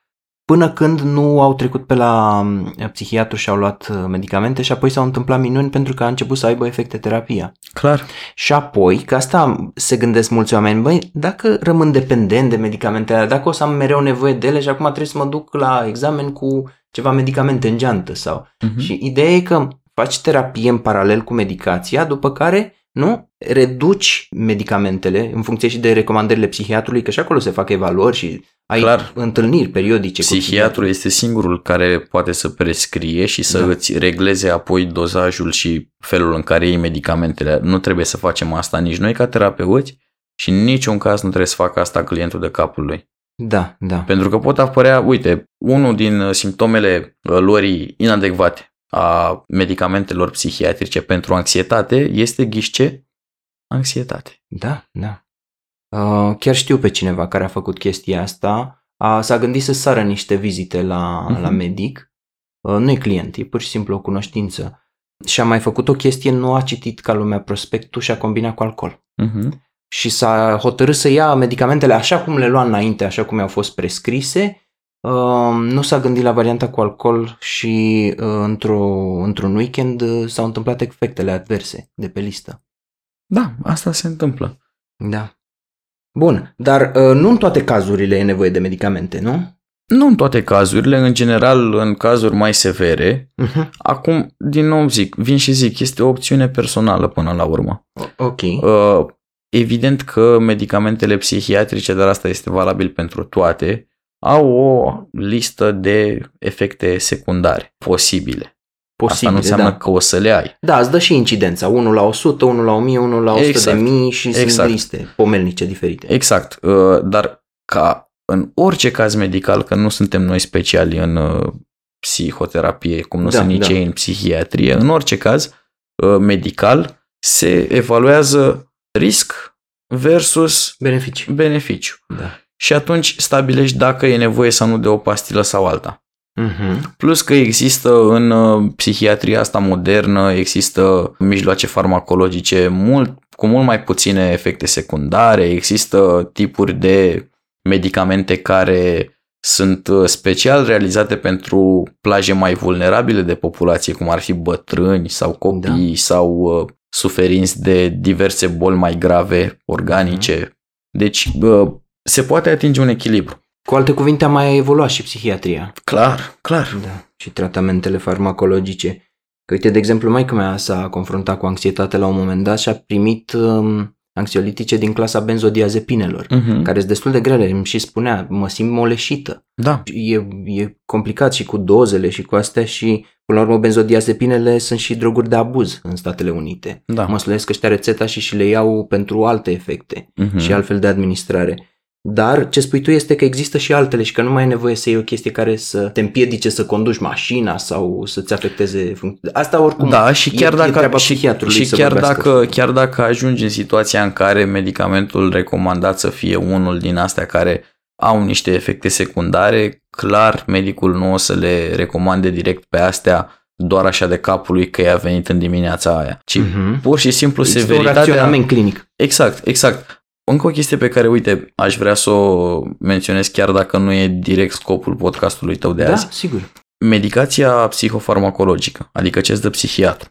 S2: până când nu au trecut pe la mm, psihiatru și au luat uh, medicamente și apoi s-au întâmplat minuni pentru că a început să aibă efecte terapia.
S1: Clar.
S2: Și apoi, că asta se gândesc mulți oameni, băi, dacă rămân dependent de medicamentele dacă o să am mereu nevoie de ele și acum trebuie să mă duc la examen cu ceva medicamente în geantă sau... Uh-huh. Și ideea e că faci terapie în paralel cu medicația, după care nu? Reduci medicamentele în funcție și de recomandările psihiatrului, că și acolo se fac evaluări și ai Clar. întâlniri periodice.
S1: Psihiatrul este singurul care poate să prescrie și să da. îți regleze apoi dozajul și felul în care iei medicamentele. Nu trebuie să facem asta nici noi ca terapeuți și în niciun caz nu trebuie să facă asta clientul de capul lui.
S2: Da, da.
S1: Pentru că pot apărea, uite, unul din simptomele luării inadecvate a medicamentelor psihiatrice pentru anxietate este ghișce anxietate.
S2: Da, da. Uh, chiar știu pe cineva care a făcut chestia asta. Uh, s-a gândit să sară niște vizite la, uh-huh. la medic. Uh, nu e client, e pur și simplu o cunoștință. Și a mai făcut o chestie, nu a citit ca lumea prospectul și a combinat cu alcool.
S1: Uh-huh.
S2: Și s-a hotărât să ia medicamentele așa cum le lua înainte, așa cum i-au fost prescrise nu s-a gândit la varianta cu alcool și uh, într-o, într-un weekend uh, s-au întâmplat efectele adverse de pe listă.
S1: Da, asta se întâmplă.
S2: Da. Bun, dar uh, nu în toate cazurile e nevoie de medicamente, nu?
S1: Nu în toate cazurile, în general în cazuri mai severe. Uh-huh. Acum, din nou zic, vin și zic, este o opțiune personală până la urmă.
S2: Ok.
S1: Uh, evident că medicamentele psihiatrice, dar asta este valabil pentru toate, au o listă de efecte secundare posibile. Posibile, Asta nu înseamnă da. că o să le ai.
S2: Da, îți dă și incidența. 1 la 100, 1 la 1000, 1 la 100 exact. de mii și exact. sunt liste pomelnice diferite.
S1: Exact. Uh, dar ca în orice caz medical, că nu suntem noi speciali în uh, psihoterapie, cum nu da, sunt nici da. ei în psihiatrie, în orice caz uh, medical se evaluează risc versus
S2: beneficiu.
S1: beneficiu.
S2: Da
S1: și atunci stabilești dacă e nevoie sau nu de o pastilă sau alta.
S2: Uh-huh.
S1: Plus că există în uh, psihiatria asta modernă, există mijloace farmacologice mult, cu mult mai puține efecte secundare, există tipuri de medicamente care sunt uh, special realizate pentru plaje mai vulnerabile de populație, cum ar fi bătrâni sau copii da. sau uh, suferinți de diverse boli mai grave organice. Uh-huh. Deci se poate atinge un echilibru.
S2: Cu alte cuvinte, a mai evoluat și psihiatria.
S1: Clar, clar.
S2: Da. Și tratamentele farmacologice. Că, uite, de exemplu, mai mea s-a confruntat cu anxietate la un moment dat și a primit um, anxiolitice din clasa benzodiazepinelor,
S1: Mhm.
S2: care sunt destul de grele. Îmi și spunea, mă simt moleșită.
S1: Da.
S2: E, e complicat și cu dozele și cu astea și, până la urmă, benzodiazepinele sunt și droguri de abuz în Statele Unite.
S1: Da.
S2: Mă slăiesc ăștia rețeta și și le iau pentru alte efecte
S1: Mhm.
S2: și altfel de administrare. Dar ce spui tu este că există și altele și că nu mai e nevoie să iei o chestie care să te împiedice să conduci mașina sau să-ți afecteze funcția. Asta oricum
S1: Da, și
S2: e-
S1: chiar
S2: e
S1: dacă,
S2: treaba
S1: și,
S2: psihiatrului
S1: și
S2: să
S1: chiar,
S2: vorbească.
S1: dacă, chiar dacă ajungi în situația în care medicamentul recomandat să fie unul din astea care au niște efecte secundare, clar medicul nu o să le recomande direct pe astea doar așa de capul lui că i-a venit în dimineața aia, ci
S2: Mhm.
S1: pur și simplu
S2: Există un
S1: severitatea...
S2: raționament clinic.
S1: Exact, exact. Încă o chestie pe care, uite, aș vrea să o menționez chiar dacă nu e direct scopul podcastului tău de
S2: Da,
S1: azi.
S2: sigur.
S1: Medicația psihofarmacologică, adică ce îți dă psihiatru,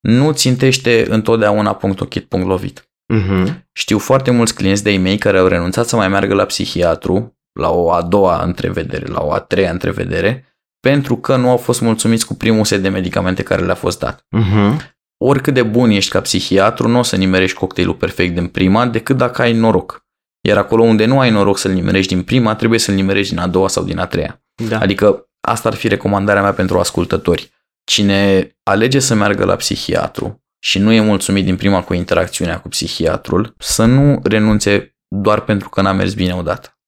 S1: nu țintește întotdeauna punct ochit, punct lovit.
S2: Mhm.
S1: Știu foarte mulți clienți de-ai mei care au renunțat să mai meargă la psihiatru, la o a doua întrevedere, la o a treia întrevedere, pentru că nu au fost mulțumiți cu primul set de medicamente care le-a fost dat.
S2: Mhm.
S1: Oricât de bun ești ca psihiatru, nu o să nimerești cocktailul perfect din prima, decât dacă ai noroc. Iar acolo unde nu ai noroc să-l nimerești din prima, trebuie să-l nimerești din a doua sau din a treia.
S2: Da.
S1: Adică asta ar fi recomandarea mea pentru ascultători. Cine alege să meargă la psihiatru și nu e mulțumit din prima cu interacțiunea cu psihiatrul, să nu renunțe doar pentru că n-a mers bine odată.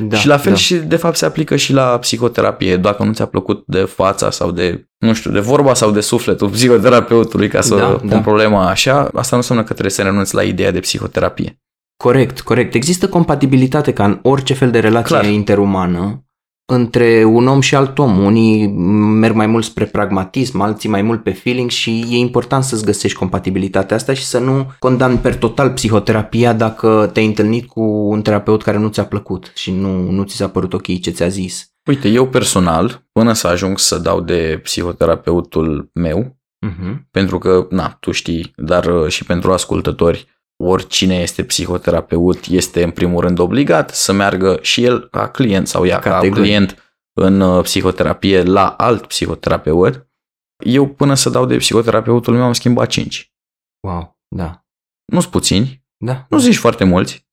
S2: Da,
S1: și la fel
S2: da.
S1: și de fapt se aplică și la psihoterapie. Dacă nu ți-a plăcut de fața sau de, nu știu, de vorba sau de sufletul psihoterapeutului ca să
S2: Da,
S1: pun
S2: da.
S1: problema așa, asta nu înseamnă că trebuie să renunți la ideea de psihoterapie.
S2: Corect, corect. Există compatibilitate ca în orice fel de relație
S1: Clar.
S2: interumană între un om și alt om. Unii merg mai mult spre pragmatism, alții mai mult pe feeling și e important să-ți găsești compatibilitatea asta și să nu condamni per total psihoterapia dacă te-ai întâlnit cu un terapeut care nu ți-a plăcut și nu, nu ți s-a părut ok ce ți-a zis.
S1: Uite, eu personal, până să ajung să dau de psihoterapeutul meu,
S2: Uh-huh.
S1: pentru că, na, tu știi, dar uh, și pentru ascultători, oricine este psihoterapeut este în primul rând obligat să meargă și el ca client sau ea ca
S2: Categoric.
S1: client în uh, psihoterapie la alt psihoterapeut. Eu până să dau de psihoterapeutul meu am schimbat 5.
S2: Wow, da.
S1: Nu sunt puțini,
S2: Da.
S1: nu zici foarte mulți,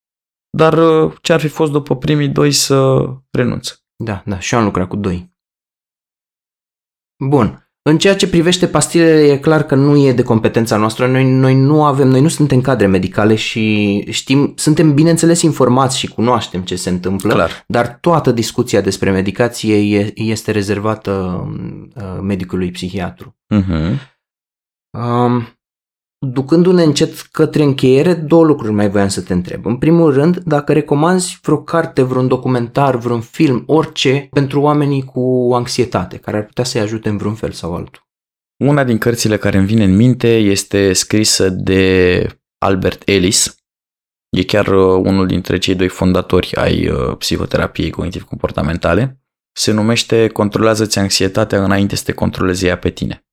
S1: dar uh, ce ar fi fost după primii doi să renunț.
S2: Da, da, și eu am lucrat cu doi. Bun. În ceea ce privește pastilele, e clar că nu e de competența noastră. Noi, noi nu avem, noi nu suntem cadre medicale și știm, suntem bineînțeles informați și cunoaștem ce se întâmplă,
S1: Clar.
S2: dar toată discuția despre medicație e, este rezervată uh, medicului psihiatru.
S1: Uh-huh.
S2: Um, ducându-ne încet către încheiere, două lucruri mai voiam să te întreb. În primul rând, dacă recomanzi vreo carte, vreun documentar, vreun film, orice, pentru oamenii cu anxietate, care ar putea să-i ajute în vreun fel sau altul.
S1: Una din cărțile care îmi vine în minte este scrisă de Albert Ellis. E chiar uh, unul dintre cei doi fondatori ai uh, psihoterapiei cognitiv-comportamentale. Se numește Controlează-ți anxietatea înainte să te controleze ea pe tine.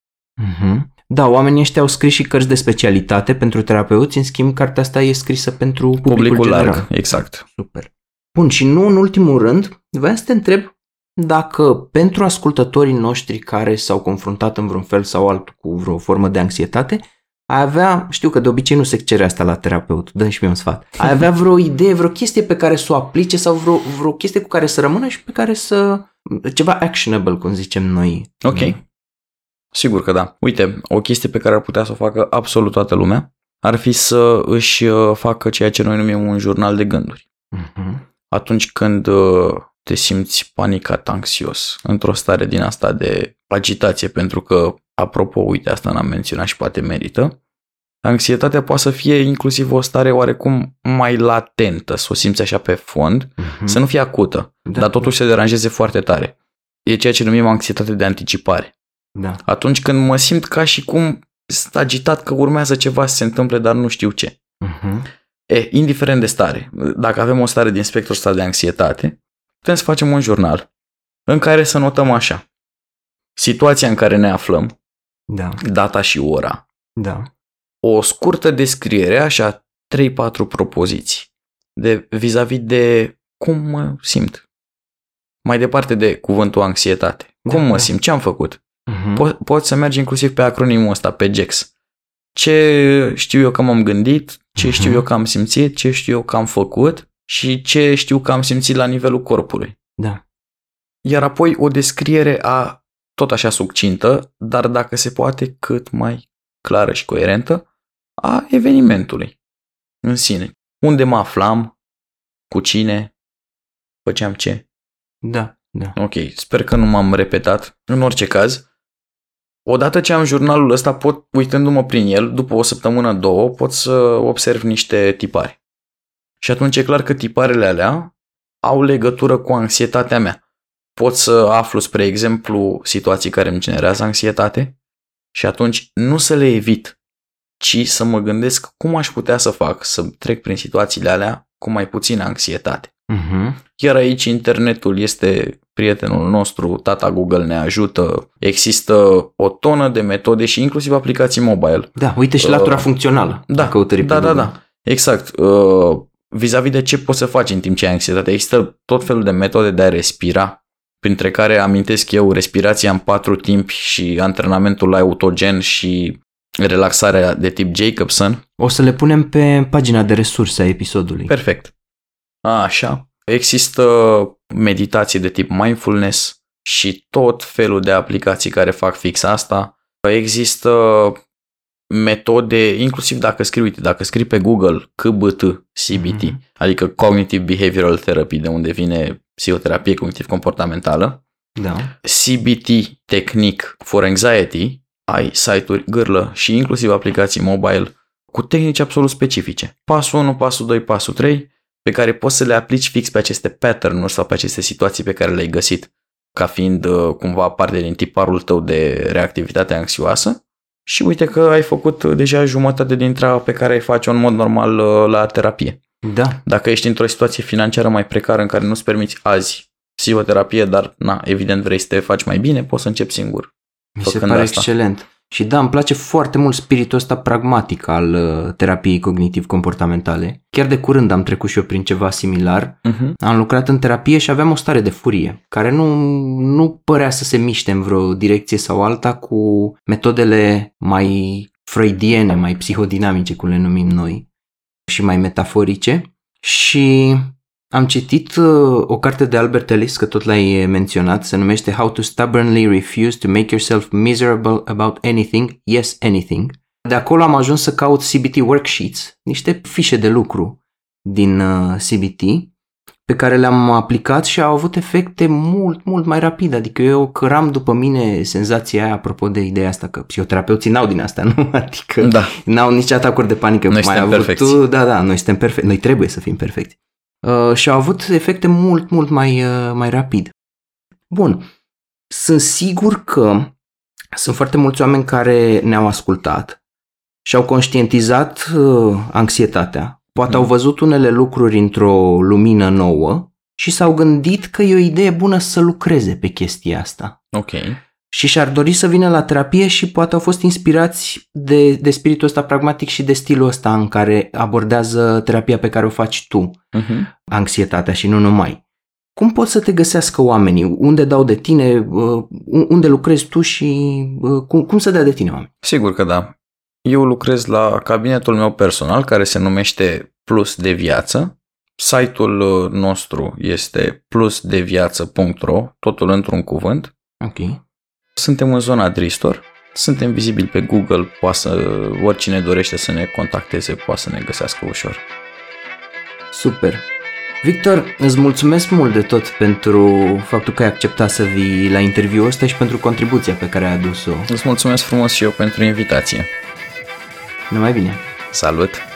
S2: Uh-huh. Da, oamenii ăștia au scris și cărți de specialitate pentru terapeuți, în schimb, cartea asta e scrisă pentru publicul,
S1: Publicul
S2: general.
S1: larg, exact.
S2: Super. Bun, și nu în ultimul rând, voiam să te întreb dacă pentru ascultătorii noștri care s-au confruntat în vreun fel sau altul cu vreo formă de anxietate, ai avea, știu că de obicei nu se cere asta la terapeut, dă și mie un sfat, ai avea vreo idee, vreo chestie pe care să o aplice sau vreo, vreo chestie cu care să rămână și pe care să... ceva actionable, cum zicem noi.
S1: Ok. Sigur că da. Uite, o chestie pe care ar putea să o facă absolut toată lumea ar fi să își uh, facă ceea ce noi numim un jurnal de gânduri.
S2: Mhm.
S1: atunci când uh, te simți panicat, anxios, într-o stare din asta de agitație, pentru că, apropo, uite, asta n-am menționat și poate merită, anxietatea poate să fie inclusiv o stare oarecum mai latentă, să o simți așa pe fond,
S2: Mhm.
S1: să nu fie acută,
S2: Da,
S1: dar totuși să deranjeze foarte tare. E ceea ce numim anxietate de anticipare.
S2: Da.
S1: Atunci când mă simt ca și cum sunt agitat că urmează ceva să se întâmple, dar nu știu ce.
S2: Mhm.
S1: E, indiferent de stare, dacă avem o stare din spectrul ăsta de anxietate, putem să facem un jurnal în care să notăm așa. Situația în care ne aflăm,
S2: Da.
S1: data și ora,
S2: Da.
S1: o scurtă descriere, așa, 3-4 propoziții, de vis-a-vis de cum mă simt, mai departe de cuvântul anxietate. Cum
S2: Da,
S1: mă
S2: da.
S1: simt? Ce am făcut?
S2: Mhm.
S1: Po- poți să mergi inclusiv pe acronimul ăsta, pe GEX. Ce știu eu că m-am gândit, ce
S2: Mhm.
S1: știu eu că am simțit, ce știu eu că am făcut și ce știu că am simțit la nivelul corpului.
S2: Da.
S1: Iar apoi o descriere a, tot așa succintă, dar dacă se poate cât mai clară și coerentă, a evenimentului în sine. Unde mă aflam, cu cine, făceam ce.
S2: Da. Da.
S1: Ok, sper că nu m-am repetat. În orice caz, odată ce am jurnalul ăsta, pot, uitându-mă prin el, după o săptămână, două, pot să observ niște tipare. Și atunci e clar că tiparele alea au legătură cu anxietatea mea. Pot să aflu, spre exemplu, situații care îmi generează anxietate și atunci nu să le evit, ci să mă gândesc cum aș putea să fac să trec prin situațiile alea cu mai puțină anxietate.
S2: Mhm.
S1: Chiar aici internetul este prietenul nostru, tata Google ne ajută, există o tonă de metode și inclusiv aplicații mobile.
S2: Da, uite și
S1: Uh,
S2: latura funcțională.
S1: Da,
S2: a căutării pe
S1: da, da,
S2: Google.
S1: da, exact. Uh, vis-a-vis de ce poți să faci în timp ce ai anxietate, există tot felul de metode de a respira, printre care amintesc eu respirația în patru timpi și antrenamentul la autogen și relaxarea de tip Jacobson.
S2: O să le punem pe pagina de resurse a episodului.
S1: Perfect. Așa. Există meditații de tip mindfulness și tot felul de aplicații care fac fix asta. Există metode, inclusiv dacă scrii, uite, dacă scrii pe Google CBT, CBT,
S2: Mhm.
S1: adică Cognitive Behavioral Therapy, de unde vine psihoterapie cognitiv-comportamentală,
S2: Da.
S1: CBT Technique for Anxiety, ai site-uri gârlă și inclusiv aplicații mobile cu tehnici absolut specifice. Pasul 1, pasul 2, pasul 3, pe care poți să le aplici fix pe aceste pattern-uri sau pe aceste situații pe care le-ai găsit ca fiind uh, cumva parte din tiparul tău de reactivitate anxioasă și uite că ai făcut deja jumătate din treaba pe care ai face în mod normal uh, la terapie.
S2: Da.
S1: Dacă ești într-o situație financiară mai precară în care nu-ți permiți azi psihoterapie, dar na, evident vrei să te faci mai bine, poți să începi singur.
S2: Mi se
S1: Făcând
S2: pare
S1: asta.
S2: excelent. Și da, îmi place foarte mult spiritul ăsta pragmatic al uh, terapiei cognitiv-comportamentale. Chiar de curând am trecut și eu prin ceva similar.
S1: Uh-huh.
S2: Am lucrat în terapie și aveam o stare de furie, care nu, nu părea să se miște în vreo direcție sau alta cu metodele mai freudiene, mai psihodinamice, cum le numim noi, și mai metaforice. Și am citit uh, o carte de Albert Ellis, că tot l-ai menționat, se numește How to Stubbornly Refuse to Make Yourself Miserable About Anything, Yes Anything. De acolo am ajuns să caut CBT worksheets, niște fișe de lucru din uh, CBT, pe care le-am aplicat și au avut efecte mult, mult mai rapide. Adică eu căram după mine senzația aia, apropo de ideea asta, că psihoterapeuții n-au din asta, nu? Adică
S1: Da.
S2: n-au nici atacuri de panică.
S1: Noi
S2: cum ai
S1: suntem
S2: avut
S1: perfecți.
S2: Tu. Da, da, noi suntem perfecti. Noi trebuie să fim perfecti. Uh, și au avut efecte mult, mult mai, uh, mai rapid. Bun. Sunt sigur că sunt foarte mulți oameni care ne-au ascultat și au conștientizat uh, anxietatea. Poate
S1: Mm.
S2: au văzut unele lucruri într-o lumină nouă și s-au gândit că e o idee bună să lucreze pe chestia asta
S1: Ok.
S2: Și și-ar dori să vină la terapie și poate au fost inspirați de, de spiritul ăsta pragmatic și de stilul ăsta în care abordează terapia pe care o faci tu,
S1: Uh-huh.
S2: anxietatea și nu numai. Cum pot să te găsească oamenii? Unde dau de tine? Uh, Unde lucrezi tu și uh, cum, cum să dea de tine oameni?
S1: Sigur că da. Eu lucrez la cabinetul meu personal care se numește Plus de Viață. Site-ul uh, nostru este plusdeviață.ro, totul într-un cuvânt.
S2: Ok.
S1: Suntem în zona Dristor. Suntem vizibili pe Google, poate să, oricine dorește să ne contacteze, poate să ne găsească ușor.
S2: Super. Victor, îți mulțumesc mult de tot pentru faptul că ai acceptat să vii la interviul ăsta și pentru contribuția pe care ai adus-o.
S1: Îți mulțumesc frumos și eu pentru invitație.
S2: Numai bine!
S1: Salut!